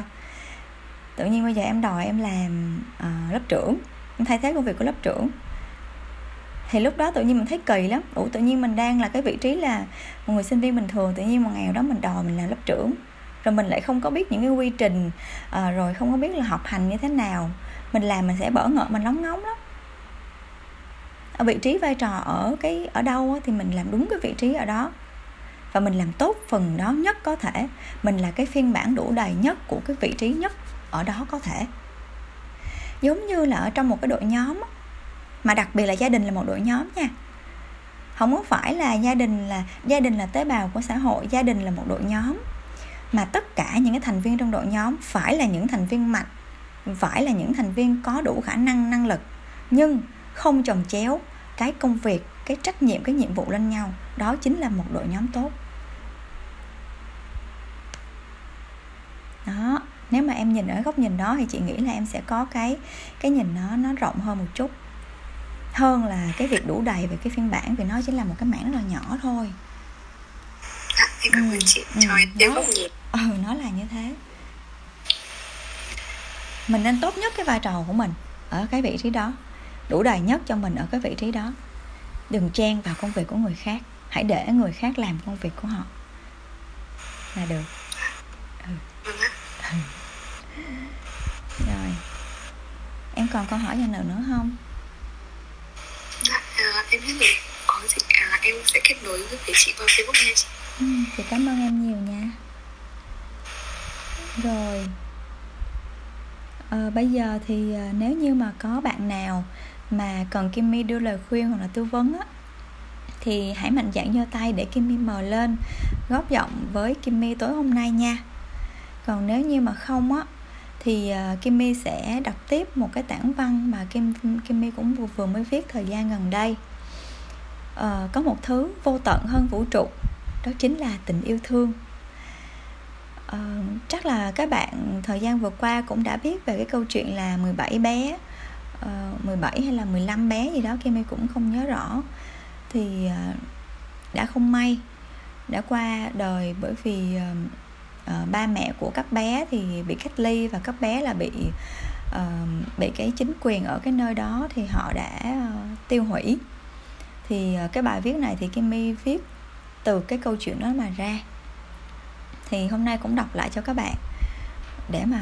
Tự nhiên bây giờ em đòi em làm uh, lớp trưởng em thay thế công việc của lớp trưởng. Thì lúc đó tự nhiên mình thấy kỳ lắm. Ủa tự nhiên mình đang là cái vị trí là một người sinh viên bình thường tự nhiên một ngày đó mình đòi mình làm lớp trưởng. Rồi mình lại không có biết những cái quy trình uh, rồi không có biết là học hành như thế nào. Mình làm mình sẽ bỡ ngỡ mình lóng ngóng lắm vị trí vai trò ở cái, ở đâu thì mình làm đúng cái vị trí ở đó. Và mình làm tốt phần đó nhất có thể. Mình là cái phiên bản đủ đầy nhất của cái vị trí nhất ở đó có thể. Giống như là ở trong một cái đội nhóm mà đặc biệt là gia đình là một đội nhóm nha. Không có phải là gia đình là, gia đình là tế bào của xã hội, gia đình là một đội nhóm. Mà tất cả những cái thành viên trong đội nhóm phải là những thành viên mạnh, phải là những thành viên có đủ khả năng năng lực. Nhưng không chồng chéo cái công việc cái trách nhiệm cái nhiệm vụ lên nhau đó chính là một đội nhóm tốt. Đó nếu mà em nhìn ở góc nhìn đó thì chị nghĩ là em sẽ có cái cái nhìn nó nó rộng hơn một chút. Hơn là cái việc đủ đầy về cái phiên bản vì nó chỉ là một cái mảng rất là nhỏ thôi. À, em cảm ơn ừ, chị. Ừ, cho em góc nhìn ừ nó là như thế. Mình nên tốt nhất cái vai trò của mình ở cái vị trí đó đủ đầy nhất cho mình ở cái vị trí đó. Đừng chen vào công việc của người khác. Hãy để người khác làm công việc của họ. Là được. Ừ. Ừ. rồi. Em còn câu hỏi gì nào nữa không? Dạ à, em hết rồi có gì à, em sẽ kết nối với chị qua facebook nha chị. Ừ, thì cảm ơn em nhiều nha. Rồi. À, bây giờ thì à, nếu như mà có bạn nào mà cần Kimmy đưa lời khuyên hoặc là tư vấn á thì hãy mạnh dạn giơ tay để Kimmy mời lên góp giọng với Kimmy tối hôm nay nha. Còn nếu như mà không á thì ờ, Kimmy sẽ đọc tiếp một cái tản văn mà Kim Kimmy cũng vừa, vừa mới viết thời gian gần đây. À, có một thứ vô tận hơn vũ trụ đó chính là tình yêu thương. À, chắc là các bạn thời gian vừa qua cũng đã biết về cái câu chuyện là 17 bé Ờ, uh, 17 hay là 15 bé gì đó Kimmy cũng không nhớ rõ. Thì uh, đã không may đã qua đời bởi vì uh, uh, ba mẹ của các bé thì bị cách ly và các bé là bị uh, bị cái chính quyền ở cái nơi đó thì họ đã uh, tiêu hủy. Thì uh, cái bài viết này thì Kimmy viết từ cái câu chuyện đó mà ra. Thì hôm nay cũng đọc lại cho các bạn để mà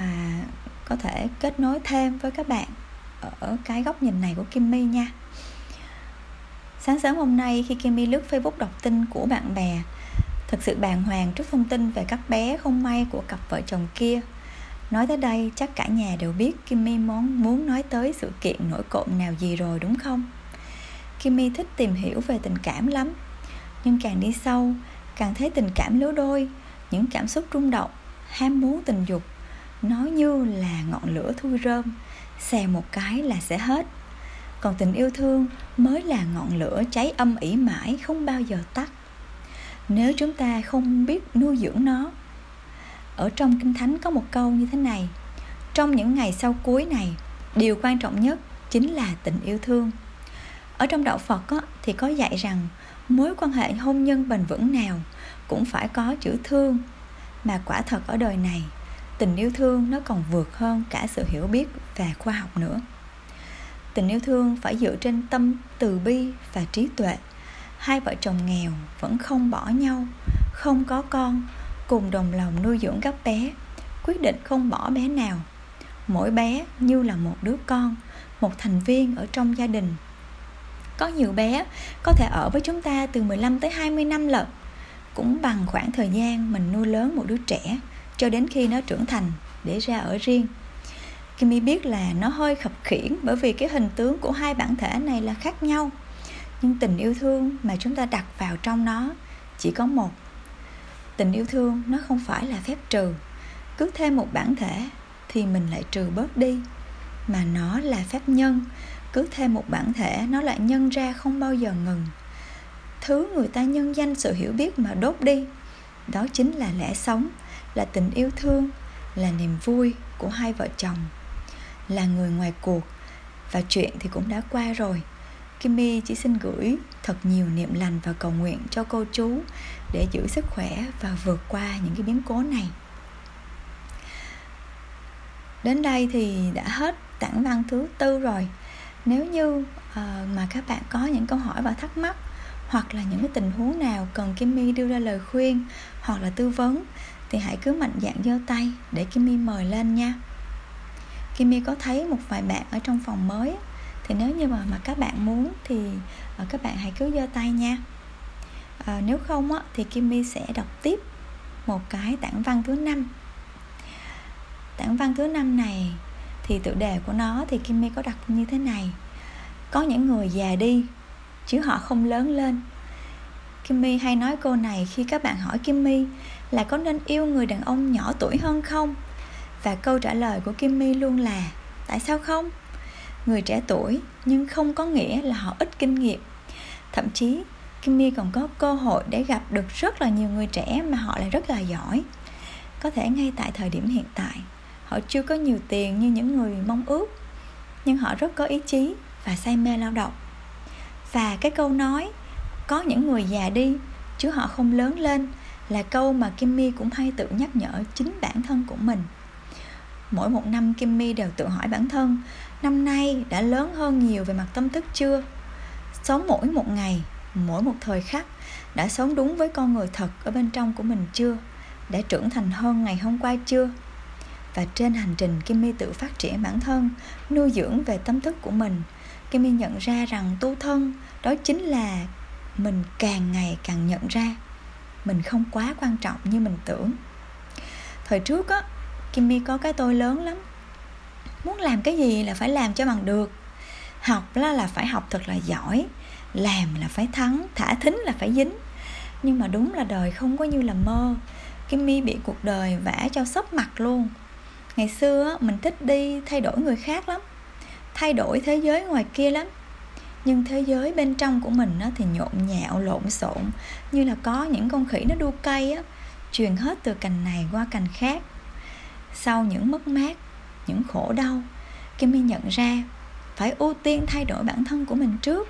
có thể kết nối thêm với các bạn ở cái góc nhìn này của Kimmy nha. Sáng sớm hôm nay khi Kimmy lướt Facebook đọc tin của bạn bè thật sự bàng hoàng trước thông tin về các bé không may của cặp vợ chồng kia. Nói tới đây chắc cả nhà đều biết Kimmy muốn, muốn nói tới sự kiện nổi cộm nào gì rồi đúng không? Kimmy thích tìm hiểu về tình cảm lắm. Nhưng càng đi sâu Càng thấy tình cảm lứa đôi Những cảm xúc rung động Ham muốn tình dục Nó như là ngọn lửa thui rơm. Xè một cái là sẽ hết. Còn tình yêu thương mới là ngọn lửa cháy âm ỉ mãi Không bao giờ tắt. Nếu chúng ta không biết nuôi dưỡng nó ở trong kinh thánh có một câu như thế này trong những ngày sau cuối này điều quan trọng nhất chính là tình yêu thương. Ở trong đạo phật á, thì có dạy rằng mối quan hệ hôn nhân bền vững nào cũng phải có chữ thương mà quả thật ở đời này tình yêu thương nó còn vượt hơn cả sự hiểu biết và khoa học nữa. Tình yêu thương phải dựa trên tâm từ bi và trí tuệ. Hai vợ chồng nghèo vẫn không bỏ nhau, không có con, cùng đồng lòng nuôi dưỡng các bé, quyết định không bỏ bé nào. Mỗi bé như là một đứa con, một thành viên ở trong gia đình. Có nhiều bé có thể ở với chúng ta từ 15 tới 20 năm lận. Cũng bằng khoảng thời gian mình nuôi lớn một đứa trẻ cho đến khi nó trưởng thành để ra ở riêng. Kimmy biết là nó hơi khập khiển bởi vì cái hình tướng của hai bản thể này là khác nhau. Nhưng tình yêu thương mà chúng ta đặt vào trong nó chỉ có một. Tình yêu thương nó không phải là phép trừ. Cứ thêm một bản thể thì mình lại trừ bớt đi. Mà nó là phép nhân. Cứ thêm một bản thể nó lại nhân ra không bao giờ ngừng. Thứ người ta nhân danh sự hiểu biết mà đốt đi, đó chính là lẽ sống là tình yêu thương là niềm vui của hai vợ chồng là người ngoài cuộc và chuyện thì cũng đã qua rồi Kimmy chỉ xin gửi thật nhiều niệm lành và cầu nguyện cho cô chú để giữ sức khỏe và vượt qua những cái biến cố này. Đến đây thì đã hết tảng văn thứ tư rồi. Nếu như uh, mà các bạn có những câu hỏi và thắc mắc hoặc là những cái tình huống nào cần Kimmy đưa ra lời khuyên hoặc là tư vấn thì hãy cứ mạnh dạn giơ tay để Kimmy mời lên nha. Kimmy có thấy một vài bạn ở trong phòng mới thì nếu như mà mà các bạn muốn thì ờ, các bạn hãy cứ giơ tay nha. À, nếu không á, thì Kimmy sẽ đọc tiếp một cái tản văn thứ năm. Tản văn thứ năm này thì tựa đề của nó thì Kimmy có đặt như thế này. Có những người già đi chứ họ không lớn lên. Kimmy hay nói câu này khi các bạn hỏi Kimmy là có nên yêu người đàn ông nhỏ tuổi hơn không? Và câu trả lời của Kimmy luôn là, tại sao không? Người trẻ tuổi nhưng không có nghĩa là họ ít kinh nghiệm. Thậm chí Kimmy còn có cơ hội để gặp được rất là nhiều người trẻ mà họ lại rất là giỏi. Có thể ngay tại thời điểm hiện tại, họ chưa có nhiều tiền như những người mong ước, nhưng họ rất có ý chí và say mê lao động. Và cái câu nói, có những người già đi, chứ họ không lớn lên là câu mà Kimmy cũng hay tự nhắc nhở chính bản thân của mình. Mỗi một năm Kimmy đều tự hỏi bản thân, năm nay đã lớn hơn nhiều về mặt tâm thức chưa? Sống mỗi một ngày, mỗi một thời khắc đã sống đúng với con người thật ở bên trong của mình chưa? Đã trưởng thành hơn ngày hôm qua chưa? Và trên hành trình Kimmy tự phát triển bản thân, nuôi dưỡng về tâm thức của mình, Kimmy nhận ra rằng tu thân đó chính là mình càng ngày càng nhận ra mình không quá quan trọng như mình tưởng. Thời trước á, Kimmy có cái tôi lớn lắm. Muốn làm cái gì là phải làm cho bằng được. Học là là phải học thật là giỏi, làm là phải thắng, thả thính là phải dính. Nhưng mà đúng là đời không có như là mơ. Kimmy bị cuộc đời vả cho sốc mặt luôn. Ngày xưa mình thích đi thay đổi người khác lắm, thay đổi thế giới ngoài kia lắm nhưng thế giới bên trong của mình thì nhộn nhạo, lộn xộn, như là có những con khỉ nó đu cây á, truyền hết từ cành này qua cành khác. Sau những mất mát, những khổ đau Kimmy nhận ra phải ưu tiên thay đổi bản thân của mình trước.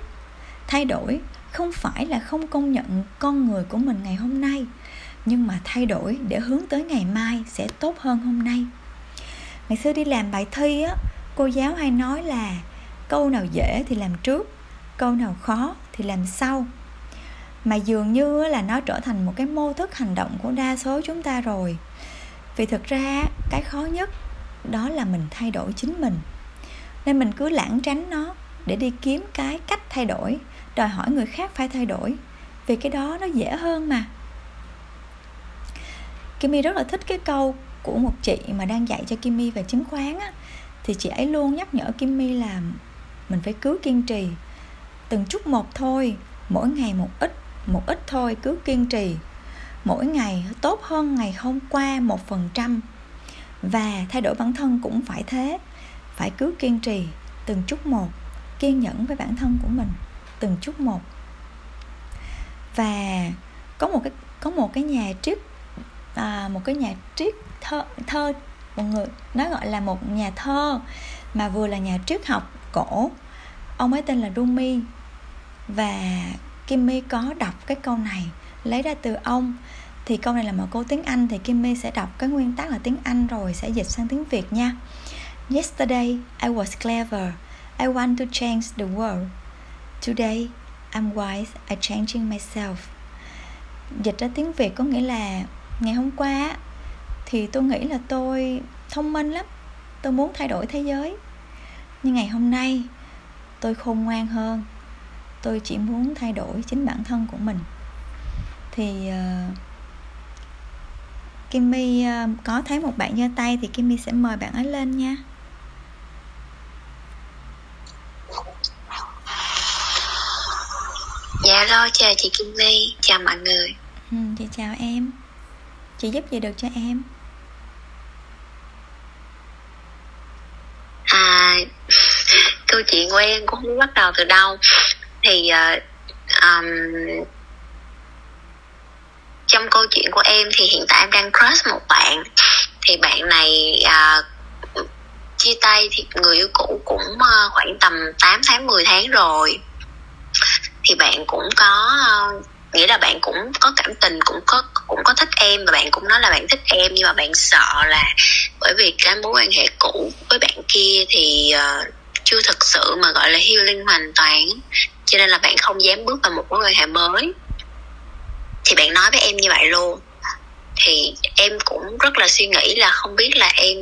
Thay đổi không phải là không công nhận con người của mình ngày hôm nay, nhưng mà thay đổi để hướng tới ngày mai sẽ tốt hơn hôm nay. Ngày xưa đi làm bài thi á, cô giáo hay nói là câu nào dễ thì làm trước câu nào khó thì làm sau. Mà dường như là nó trở thành một cái mô thức hành động của đa số chúng ta rồi. Vì thực ra cái khó nhất đó là mình thay đổi chính mình. Nên mình cứ lãng tránh nó để đi kiếm cái cách thay đổi đòi hỏi người khác phải thay đổi vì cái đó nó dễ hơn mà. Kimmy rất là thích cái câu của một chị mà đang dạy cho Kimmy về chứng khoán á, thì chị ấy luôn nhắc nhở Kimmy là mình phải cứ kiên trì từng chút một thôi. Mỗi ngày một ít một ít thôi cứ kiên trì. Mỗi ngày tốt hơn ngày hôm qua một phần trăm. Và thay đổi bản thân cũng phải thế. Phải cứ kiên trì từng chút một kiên nhẫn với bản thân của mình từng chút một. Và có một cái có một cái nhà triết à, một cái nhà triết thơ thơ một người nói gọi là một nhà thơ mà vừa là nhà triết học cổ. Ông ấy tên là Rumi và Kimmy có đọc cái câu này, lấy ra từ ông thì câu này là một câu tiếng Anh, thì Kimmy sẽ đọc cái nguyên tắc là tiếng Anh rồi sẽ dịch sang tiếng Việt nha. Yesterday, I was clever. I want to change the world. Today, I'm wise. I changing myself. Dịch ra tiếng Việt có nghĩa là ngày hôm qua thì tôi nghĩ là tôi thông minh lắm. Tôi muốn thay đổi thế giới. Nhưng ngày hôm nay, tôi khôn ngoan hơn. Tôi chỉ muốn thay đổi chính bản thân của mình. Thì uh, Kimmy ờ, có thấy một bạn giơ tay thì Kimmy sẽ mời bạn ấy lên nha. Dạ lo chào chị Kimmy, chào mọi người. Ừ, chị chào em. Chị giúp gì được cho em? À, câu chuyện của em cũng không bắt đầu từ đâu thì uh, um, trong câu chuyện của em thì hiện tại em đang crush một bạn. Thì bạn này uh, chia tay thì người yêu cũ cũng uh, khoảng tầm 8 tháng 10 tháng rồi. Thì bạn cũng có uh, nghĩa là bạn cũng có cảm tình cũng có cũng có thích em và bạn cũng nói là bạn thích em nhưng mà bạn sợ là bởi vì cái mối quan hệ cũ với bạn kia thì uh, chưa thực sự mà gọi là healing hoàn toàn cho nên là bạn không dám bước vào một mối quan hệ mới. Thì bạn nói với em như vậy luôn. Thì em cũng rất là suy nghĩ là không biết là em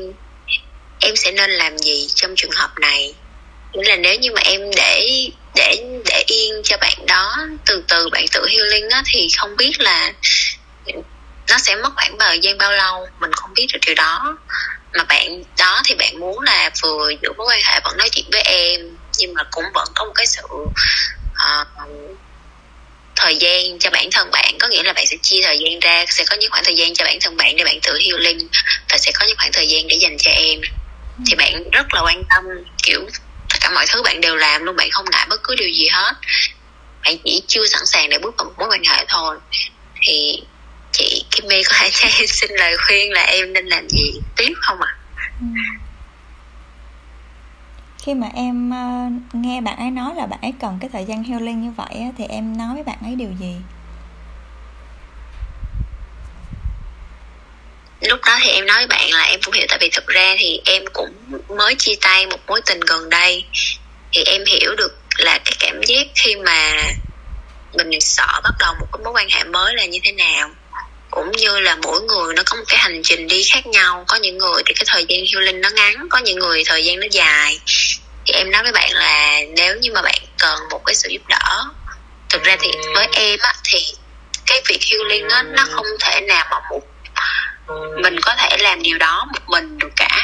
em sẽ nên làm gì trong trường hợp này. Nghĩa là nếu như mà em để để để yên cho bạn đó, từ từ bạn tự healing á, thì không biết là nó sẽ mất khoảng thời gian bao lâu, mình không biết được điều đó. Mà bạn đó thì bạn muốn là vừa giữ mối quan hệ, vẫn nói chuyện với em, nhưng mà cũng vẫn có một cái sự uh, thời gian cho bản thân bạn có nghĩa là bạn sẽ chia thời gian ra sẽ có những khoảng thời gian cho bản thân bạn để bạn tự healing và sẽ có những khoảng thời gian để dành cho em thì bạn rất là quan tâm kiểu tất cả mọi thứ bạn đều làm luôn bạn không ngại bất cứ điều gì hết bạn chỉ chưa sẵn sàng để bước vào một mối quan hệ thôi thì chị Kimmy có thể cho em xin lời khuyên là em nên làm gì tiếp không ạ? À? Khi mà em ờ, nghe bạn ấy nói là bạn ấy cần cái thời gian healing như vậy thì em nói với bạn ấy điều gì? lúc đó thì em nói với bạn là em cũng hiểu, tại vì thực ra thì em cũng mới chia tay một mối tình gần đây thì em hiểu được là cái cảm giác khi mà mình sợ bắt đầu một cái mối quan hệ mới là như thế nào cũng như là mỗi người nó có một cái hành trình đi khác nhau. Có những người thì cái thời gian healing nó ngắn có những người thời gian nó dài. Thì em nói với bạn là nếu như mà bạn cần một cái sự giúp đỡ thực ra thì với em á thì cái việc healing á nó không thể nào mà một mình có thể làm điều đó một mình được cả.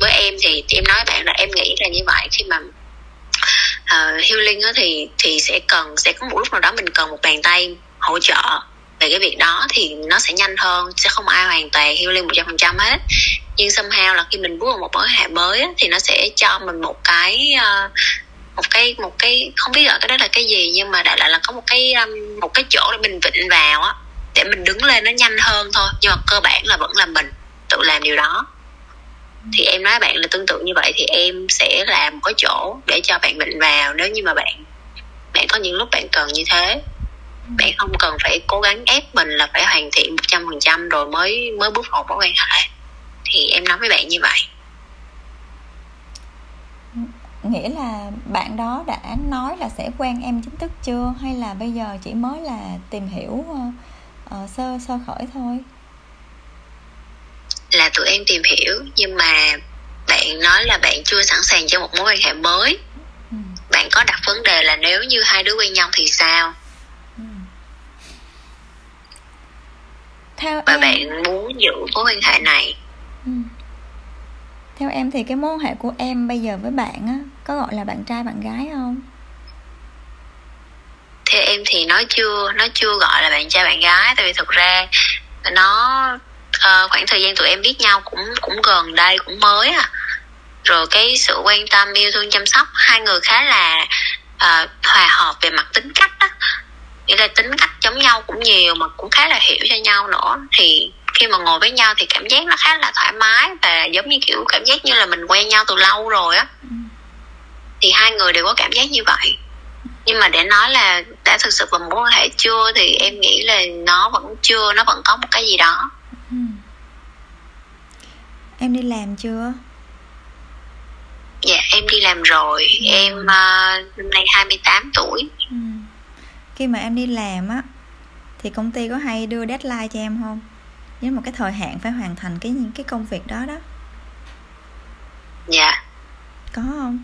Với em thì em nói bạn là em nghĩ là như vậy. Khi mà uh, healing á thì thì sẽ cần sẽ có một lúc nào đó mình cần một bàn tay hỗ trợ về cái việc đó thì nó sẽ nhanh hơn sẽ không ai hoàn toàn healing một trăm phần trăm hết. Nhưng somehow là khi mình bước vào một mối hệ mới á, thì nó sẽ cho mình một cái ờ, một cái một cái không biết gọi cái đó là cái gì nhưng mà đại lại là có một cái một cái chỗ để mình vịnh vào á để mình đứng lên nó nhanh hơn thôi. Nhưng mà cơ bản là vẫn là mình tự làm điều đó. Thì em nói bạn là tương tự như vậy thì em sẽ làm có chỗ để cho bạn vịnh vào nếu như mà bạn bạn có những lúc bạn cần như thế bạn không cần phải cố gắng ép mình là phải hoàn thiện một trăm phần trăm rồi mới mới bước vào mối quan hệ. Thì em nói với bạn như vậy. Nghĩa là bạn đó đã nói là sẽ quen em chính thức chưa? Hay là bây giờ chỉ mới là tìm hiểu uh, sơ sơ khởi thôi? Là tụi em tìm hiểu nhưng mà bạn nói là bạn chưa sẵn sàng cho một mối quan hệ mới. Ừ. bạn có đặt vấn đề là nếu như hai đứa quen nhau thì sao theo và em... bạn muốn giữ mối quan hệ này. Ừ. theo em thì cái mối quan hệ của em bây giờ với bạn á có gọi là bạn trai bạn gái không? Theo em thì nó chưa nó chưa gọi là bạn trai bạn gái tại vì thực ra nó uh, khoảng thời gian tụi em biết nhau cũng cũng gần đây cũng mới à. Rồi cái sự quan tâm yêu thương chăm sóc hai người khá là uh, hòa hợp về mặt tính cách đó nghĩa là tính cách giống nhau cũng nhiều mà cũng khá là hiểu cho nhau nữa thì khi mà ngồi với nhau thì cảm giác nó khá là thoải mái và giống như kiểu cảm giác như là mình quen nhau từ lâu rồi á ừ. thì hai người đều có cảm giác như vậy nhưng mà để nói là đã thực sự vào mối quan hệ chưa thì em nghĩ là nó vẫn chưa nó vẫn có một cái gì đó ừ. em đi làm chưa dạ em đi làm rồi ừ. em uh, năm nay 28 tuổi ừ. Khi mà em đi làm á thì công ty có hay đưa deadline cho em không? Với một cái thời hạn phải hoàn thành cái những cái công việc đó đó. Dạ. Có không?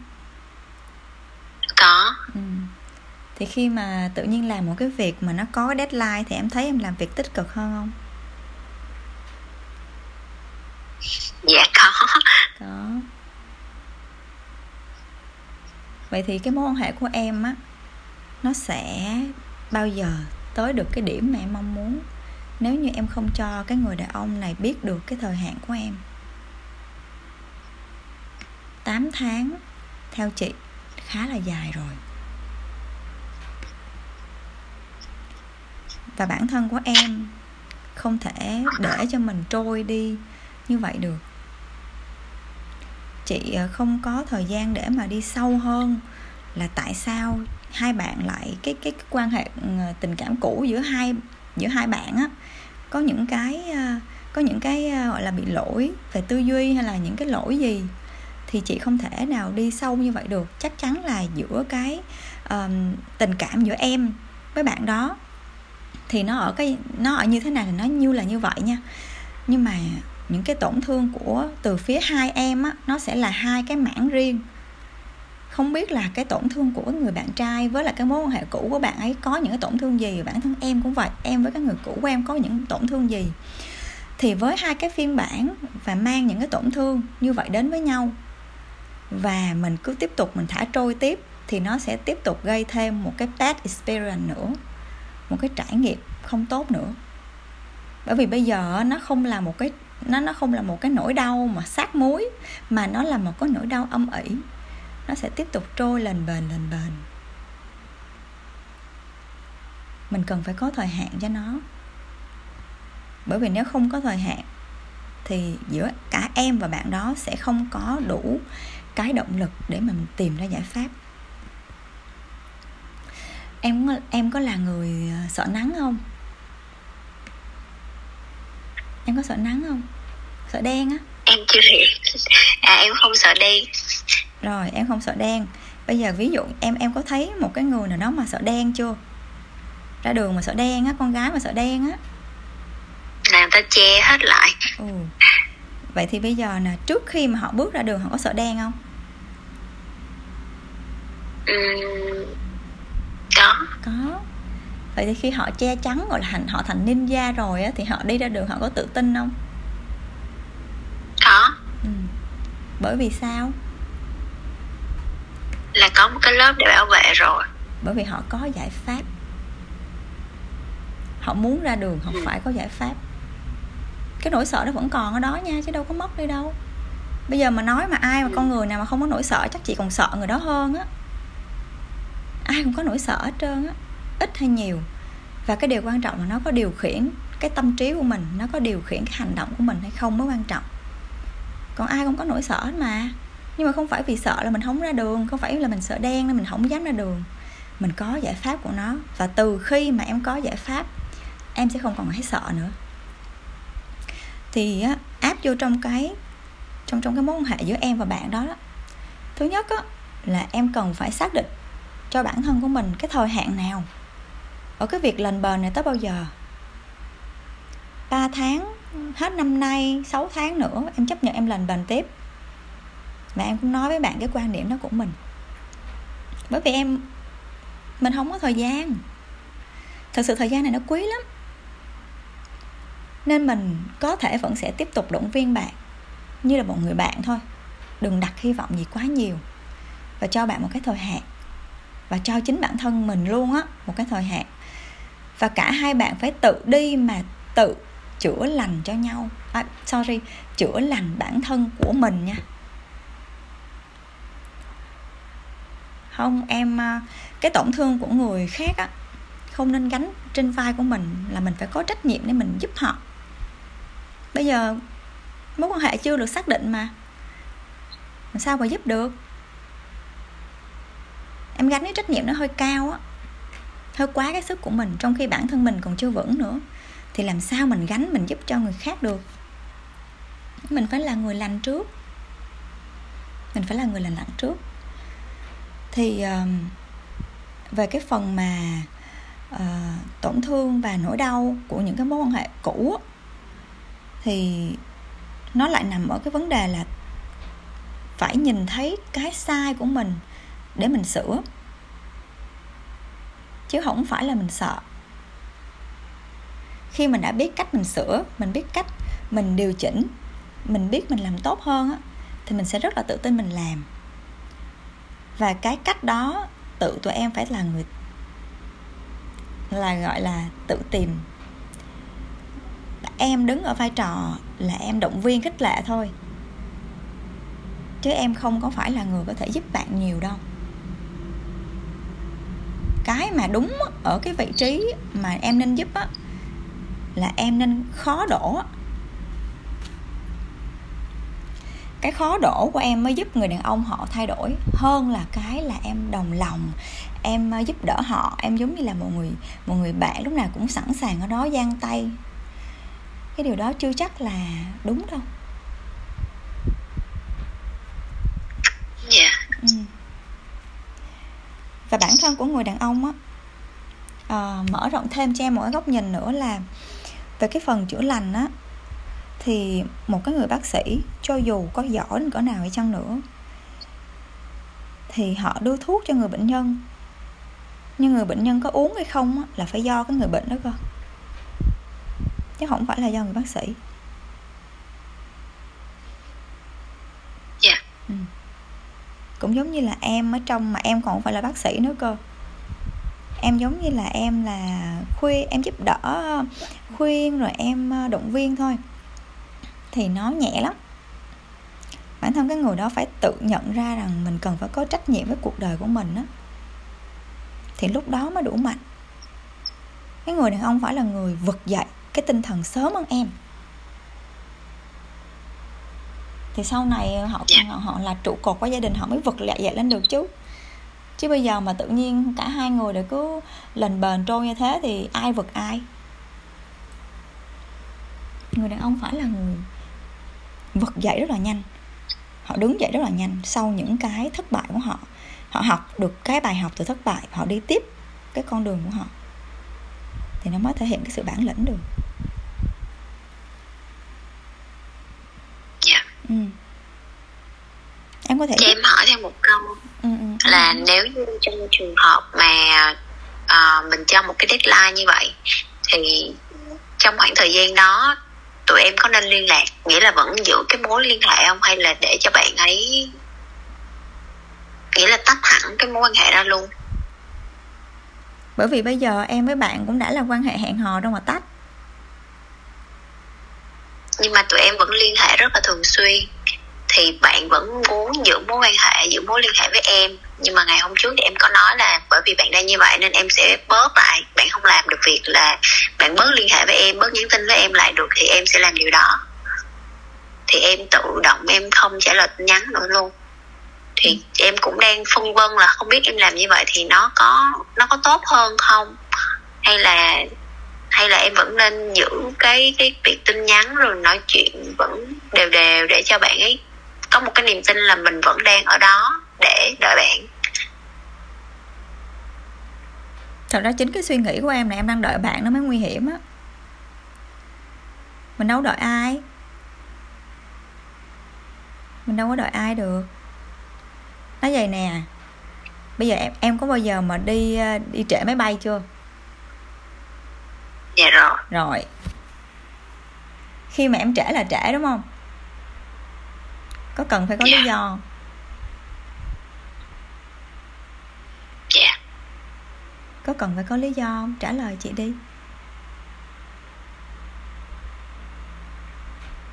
Có. Ừ. Thì khi mà tự nhiên làm một cái việc mà nó có deadline thì em thấy em làm việc tích cực hơn không? Dạ có. Có. Vậy thì cái mối quan hệ của em á nó sẽ bao giờ tới được cái điểm mà em mong muốn. Nếu như em không cho cái người đàn ông này biết được cái thời hạn của em. 8 tháng, theo chị, khá là dài rồi. Và bản thân của em không thể để cho mình trôi đi như vậy được. Chị ờ, không có thời gian để mà đi sâu hơn là tại sao hai bạn lại cái cái, cái quan hệ ừ, tình cảm cũ giữa hai giữa hai bạn á có những cái ờ, có những cái ờ, gọi là bị lỗi về tư duy hay là những cái lỗi gì thì chị không thể nào đi sâu như vậy được. Chắc chắn là giữa cái um, tình cảm giữa em với bạn đó thì nó ở cái nó ở như thế này thì nó như là như vậy nha. Nhưng mà những cái tổn thương của từ phía hai em á nó sẽ là hai cái mảng riêng không biết là cái tổn thương của người bạn trai với là cái mối quan hệ cũ của bạn ấy có những cái tổn thương gì? Bản thân em cũng vậy, em với cái người cũ của em có những tổn thương gì? Thì với hai cái phiên bản và mang những cái tổn thương như vậy đến với nhau và mình cứ tiếp tục mình thả trôi tiếp thì nó sẽ tiếp tục gây thêm một cái bad experience nữa, một cái trải nghiệm không tốt nữa. Bởi vì bây giờ nó không là một cái, nó nó không là một cái nỗi đau mà sát muối, mà nó là một cái nỗi đau âm ỉ nó sẽ tiếp tục trôi lần bền lần bền mình cần phải có thời hạn cho nó. Bởi vì nếu không có thời hạn, thì giữa cả em và bạn đó sẽ không có đủ cái động lực để mà mình tìm ra giải pháp. Em em có là người ờ, sợ nắng không? Em có sợ nắng không? Sợ đen á. Em chưa hiểu. À em không sợ đen rồi em không sợ đen. Bây giờ ví dụ em em có thấy một cái người nào đó mà sợ đen chưa? Ra đường mà sợ đen á con gái mà sợ đen á. Là người ta che hết lại. Ừ. vậy thì bây giờ nè trước khi mà họ bước ra đường họ có sợ đen không? Có. Có. Vậy thì khi họ che chắn gọi là hành họ thành ninja rồi á thì họ đi ra đường họ có tự tin không? Có. Ừ. bởi vì sao là có một cái lớp để bảo vệ rồi. Bởi vì họ có giải pháp. Họ muốn ra đường họ ừ. phải có giải pháp. Cái nỗi sợ nó vẫn còn ở đó nha chứ đâu có mất đi đâu. Bây giờ mà nói mà ai mà ừ. con người nào mà không có nỗi sợ chắc chị còn sợ người đó hơn á. Ai cũng có nỗi sợ hết trơn á ít hay nhiều. Và cái điều quan trọng là nó có điều khiển cái tâm trí của mình nó có điều khiển cái hành động của mình hay không mới quan trọng. Còn ai cũng có nỗi sợ hết mà nhưng mà không phải vì sợ là mình không ra đường không phải là mình sợ đen nên mình không dám ra đường. Mình có giải pháp của nó. Và từ khi mà em có giải pháp em sẽ không còn thấy sợ nữa. Thì á, áp vô trong cái trong trong cái mối quan hệ giữa em và bạn đó, đó. thứ nhất á, là em cần phải xác định cho bản thân của mình cái thời hạn nào. Ở cái việc lành bền này tới bao giờ. 3 tháng hết năm nay 6 tháng nữa em chấp nhận em lành bền tiếp và em cũng nói với bạn cái quan điểm đó của mình. Bởi vì em mình không có thời gian. Thật sự thời gian này nó quý lắm. Nên mình có thể vẫn sẽ tiếp tục động viên bạn như là một người bạn thôi. Đừng đặt hy vọng gì quá nhiều và cho bạn một cái thời hạn và cho chính bản thân mình luôn á một cái thời hạn. Và cả hai bạn phải tự đi mà tự chữa lành cho nhau. À, sorry chữa lành bản thân của mình nha. Không, em à, cái tổn thương của người khác á, không nên gánh trên vai của mình là mình phải có trách nhiệm để mình giúp họ. Bây giờ mối quan hệ chưa được xác định mà, làm sao mà giúp được? Em gánh cái trách nhiệm nó hơi cao á, hơi quá cái sức của mình, trong khi bản thân mình còn chưa vững nữa. Thì làm sao mình gánh, mình giúp cho người khác được? Mình phải là người lành trước. Mình phải là người lành lặng trước thì um, về cái phần mà uh, tổn thương và nỗi đau của những cái mối quan hệ cũ thì nó lại nằm ở cái vấn đề là phải nhìn thấy cái sai của mình để mình sửa. Chứ không phải là mình sợ. Khi mình đã biết cách mình sửa mình biết cách mình điều chỉnh mình biết mình làm tốt hơn á thì mình sẽ rất là tự tin mình làm và cái cách đó tự tụi em phải là người, là gọi là tự tìm. Em đứng ở vai trò là em động viên khích lệ thôi. Chứ em không có phải là người có thể giúp bạn nhiều đâu. Cái mà đúng ở cái vị trí mà em nên giúp á, là em nên khó đổ cái khó đổ của em mới giúp người đàn ông họ thay đổi hơn là cái là em đồng lòng em ờ, giúp đỡ họ. Em giống như là một người một người bạn lúc nào cũng sẵn sàng ở đó giang tay. Cái điều đó chưa chắc là đúng đâu. Dạ. Ừ. và bản thân của người đàn ông á uh, mở rộng thêm cho em một cái góc nhìn nữa là về cái phần chữa lành á thì một cái người bác sĩ cho dù có giỏi đến cỡ nào hay chăng nữa thì họ đưa thuốc cho người bệnh nhân. Nhưng người bệnh nhân có uống hay không là phải do cái người bệnh đó cơ. Chứ không phải là do người bác sĩ. Dạ. Ừ. cũng giống như là em ở trong mà em còn không phải là bác sĩ nữa cơ. Em giống như là em là khuyên em giúp đỡ khuyên rồi em ờ, động viên thôi thì nó nhẹ lắm. Bản thân cái người đó phải tự nhận ra rằng mình cần phải có trách nhiệm với cuộc đời của mình á. Thì lúc đó mới đủ mạnh. Cái người đàn ông phải là người vực dậy cái tinh thần sớm hơn em. Thì sau này họ. Dạ. họ, họ là trụ cột của gia đình họ mới vực lại dậy lên được chứ. Chứ bây giờ mà tự nhiên cả hai người đều cứ lần bền trôi như thế thì ai vực ai? Người đàn ông phải là người vực dậy rất là nhanh. Họ đứng dậy rất là nhanh sau những cái thất bại của họ. Họ học được cái bài học từ thất bại họ đi tiếp cái con đường của họ. Thì nó mới thể hiện cái sự bản lĩnh được. Dạ. Ừ. em có thể cho em hỏi thêm một câu. Ừ, ừ. là nếu như trong trường hợp mà uh, mình cho một cái deadline như vậy thì trong khoảng thời gian đó tụi em có nên liên lạc nghĩa là vẫn giữ cái mối liên hệ không? Hay là để cho bạn ấy nghĩa là tách hẳn cái mối quan hệ ra luôn? Bởi vì bây giờ em với bạn cũng đã là quan hệ hẹn hò đâu mà tách. Nhưng mà tụi em vẫn liên hệ rất là thường xuyên thì bạn vẫn muốn giữ mối quan hệ, giữ mối liên hệ với em. Nhưng mà ngày hôm trước thì em có nói là bởi vì bạn đang như vậy nên em sẽ bớt lại, bạn không làm được việc là bạn bớt liên hệ với em, bớt nhắn tin với em lại được thì em sẽ làm điều đó. Thì em tự động em không trả lời tin nhắn nữa luôn. Thì em cũng đang phân vân là không biết em làm như vậy thì nó có nó có tốt hơn không? Hay là hay là em vẫn nên giữ cái cái việc tin nhắn rồi nói chuyện vẫn đều đều để cho bạn ấy có một cái niềm tin là mình vẫn đang ở đó để đợi bạn. Thật ra chính cái suy nghĩ của em là em đang đợi bạn nó mới nguy hiểm á. Mình đâu đợi ai. Mình đâu có đợi ai được. Nói vậy nè. Bây giờ em em có bao giờ mà đi ờ, đi trễ máy bay chưa? Dạ rồi. Rồi. Khi mà em trễ là trễ đúng không có cần phải có yeah. lý dạ. do dạ. Có cần phải có lý do không? Trả lời chị đi.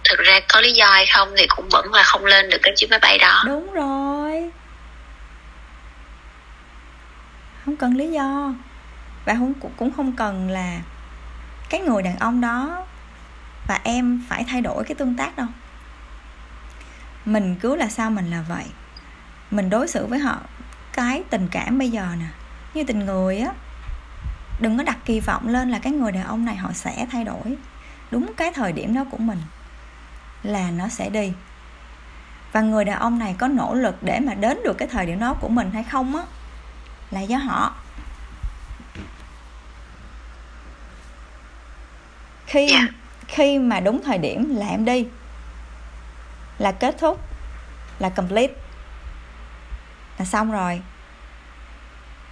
Thực ra có lý do hay không thì cũng vẫn là không lên được cái chuyến máy bay đó. Đúng rồi. Không cần lý do. Và không cũng không cần là cái người đàn ông đó và em phải thay đổi cái tương tác đâu mình cứ là sao mình là vậy? Mình đối xử với họ cái tình cảm bây giờ nè. Như tình người á đừng có đặt kỳ vọng lên là cái người đàn ông này họ sẽ thay đổi. Đúng cái thời điểm đó của mình là nó sẽ đi. Và người đàn ông này có nỗ lực để mà đến được cái thời điểm đó của mình hay không á là do họ. Khi. Dạ. khi mà đúng thời điểm là em đi là kết thúc. Là complete. Là xong rồi.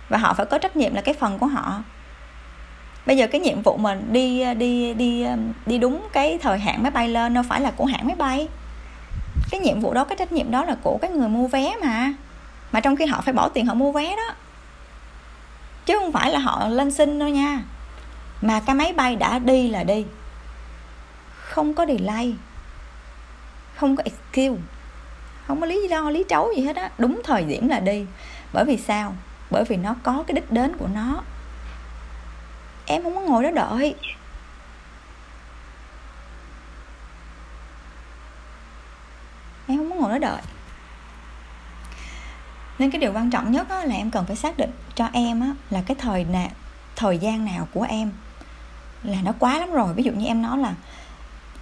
Và họ phải có trách nhiệm là cái phần của họ. Bây giờ cái nhiệm vụ mình đi đi đi um, đi đúng cái thời hạn máy bay lên đâu phải là của hãng máy bay. Cái nhiệm vụ đó, cái trách nhiệm đó là của cái người mua vé mà. Mà trong khi họ phải bỏ tiền họ mua vé đó. Chứ không phải là họ lên xin đâu nha. Mà cái máy bay đã đi là đi. Không có delay không có excuse không có lý do lý trấu gì hết á. Đúng thời điểm là đi. Bởi vì sao? Bởi vì nó có cái đích đến của nó. Em không có ngồi đó đợi. Em không có ngồi đó đợi. Nên cái điều quan trọng nhất là em cần phải xác định cho em á, là cái thời nào thời gian nào của em là nó quá lắm rồi. Ví dụ như em nói là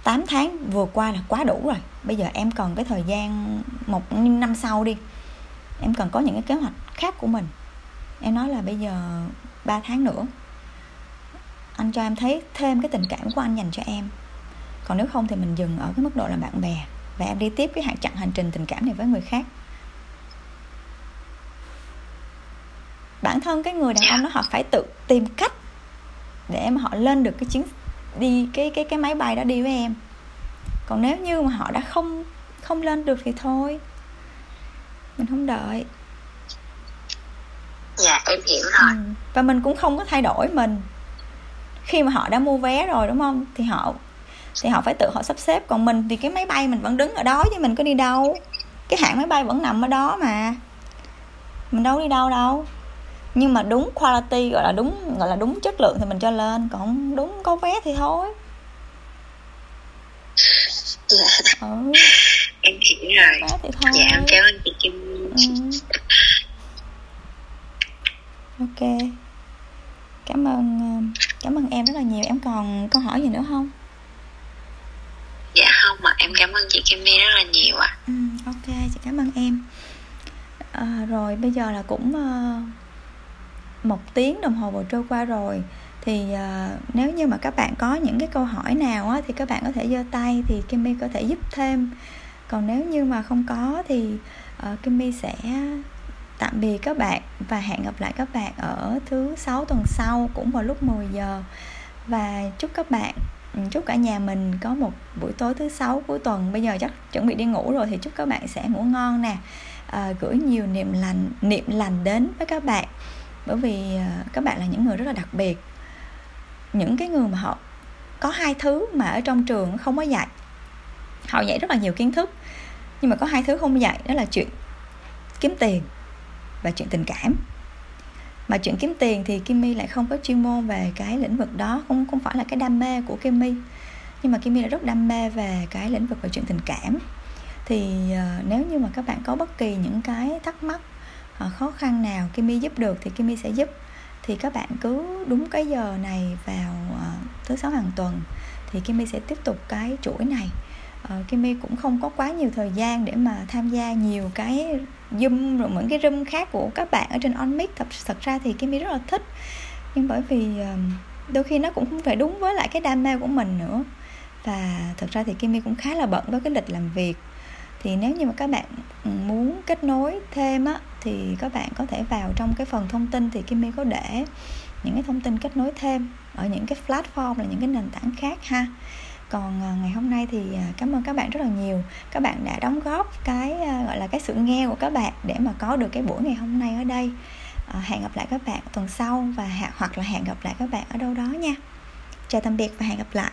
8 tháng vừa qua là quá đủ rồi. Bây giờ em cần cái thời gian một năm sau đi em cần có những cái kế hoạch khác của mình. Em nói là bây giờ 3 tháng nữa anh cho em thấy thêm cái tình cảm của anh dành cho em. Còn nếu không thì mình dừng ở cái mức độ là bạn bè và em đi tiếp cái hạn chặng hành trình tình cảm này với người khác. Bản thân cái người đàn ông đó họ phải tự tìm cách để mà họ lên được cái chuyến đi cái cái cái máy bay đó đi với em. Còn nếu như mà họ đã không không lên được thì thôi. Mình không đợi. Dạ em hiểu rồi. Ừ. và mình cũng không có thay đổi mình. Khi mà họ đã mua vé rồi đúng không? Thì họ thì họ phải tự họ sắp xếp. Còn mình thì cái máy bay mình vẫn đứng ở đó chứ mình có đi đâu. Cái hãng máy bay vẫn nằm ở đó mà. Mình đâu đi đâu đâu nhưng mà đúng quality gọi là đúng gọi là đúng chất lượng thì mình cho lên còn đúng có vé thì thôi. Dạ ừ. em hiểu rồi. Vé thì thôi. dạ em cảm ơn chị Kim. Ừ. ok. Cảm ơn cảm ơn em rất là nhiều. Em còn câu hỏi gì nữa không? Dạ không mà em cảm ơn chị Kim rất là nhiều ạ. À. ừ, ok. Chị cảm ơn em. À, rồi bây giờ là cũng uh, một tiếng đồng hồ vừa trôi qua rồi. Thì uh, nếu như mà các bạn có những cái câu hỏi nào á, thì các bạn có thể giơ tay thì Kimmy có thể giúp thêm. Còn nếu như mà không có thì à, uh, Kimmy sẽ tạm biệt các bạn và hẹn gặp lại các bạn ở thứ sáu tuần sau cũng vào lúc 10 giờ. Và chúc các bạn ừ, chúc cả nhà mình có một buổi tối thứ sáu cuối tuần. Bây giờ chắc chuẩn bị đi ngủ rồi thì chúc các bạn sẽ ngủ ngon nè. À, gửi nhiều niềm lành niệm lành đến với các bạn bởi vì à, các bạn là những người rất là đặc biệt. Những cái người mà họ có hai thứ mà ở trong trường không có dạy. Họ dạy rất là nhiều kiến thức nhưng mà có hai thứ không dạy đó là chuyện kiếm tiền và chuyện tình cảm. Mà chuyện kiếm tiền thì Kimmy lại không có chuyên môn về cái lĩnh vực đó không không phải là cái đam mê của Kimmy nhưng mà Kimmy là rất đam mê về cái lĩnh vực về chuyện tình cảm. Thì uh, nếu như mà các bạn có bất kỳ những cái thắc mắc Ờ, khó khăn nào Kimmy giúp được thì Kimmy sẽ giúp. Thì các bạn cứ đúng cái giờ này vào uh, thứ sáu hàng tuần thì Kimmy sẽ tiếp tục cái chuỗi này. Ờ, uh, Kimmy cũng không có quá nhiều thời gian để mà tham gia nhiều cái zoom rồi những cái room khác của các bạn ở trên onmic thật thật ra thì Kimmy rất là thích. Nhưng bởi vì uh, đôi khi nó cũng không phải đúng với lại cái đam mê của mình nữa. Và thật ra thì Kimmy cũng khá là bận với cái lịch làm việc thì nếu như mà các bạn ừ, muốn kết nối thêm á, thì các bạn có thể vào trong cái phần thông tin thì Kimmy có để những cái thông tin kết nối thêm ở những cái platform là những cái nền tảng khác ha. Còn à, ngày hôm nay thì à, cảm ơn các bạn rất là nhiều. Các bạn đã đóng góp cái à, gọi là cái sự nghe của các bạn để mà có được cái buổi ngày hôm nay ở đây. Hẹn gặp lại các bạn tuần sau và hoặc là hẹn gặp lại các bạn ở đâu đó nha. Chào tạm biệt và hẹn gặp lại.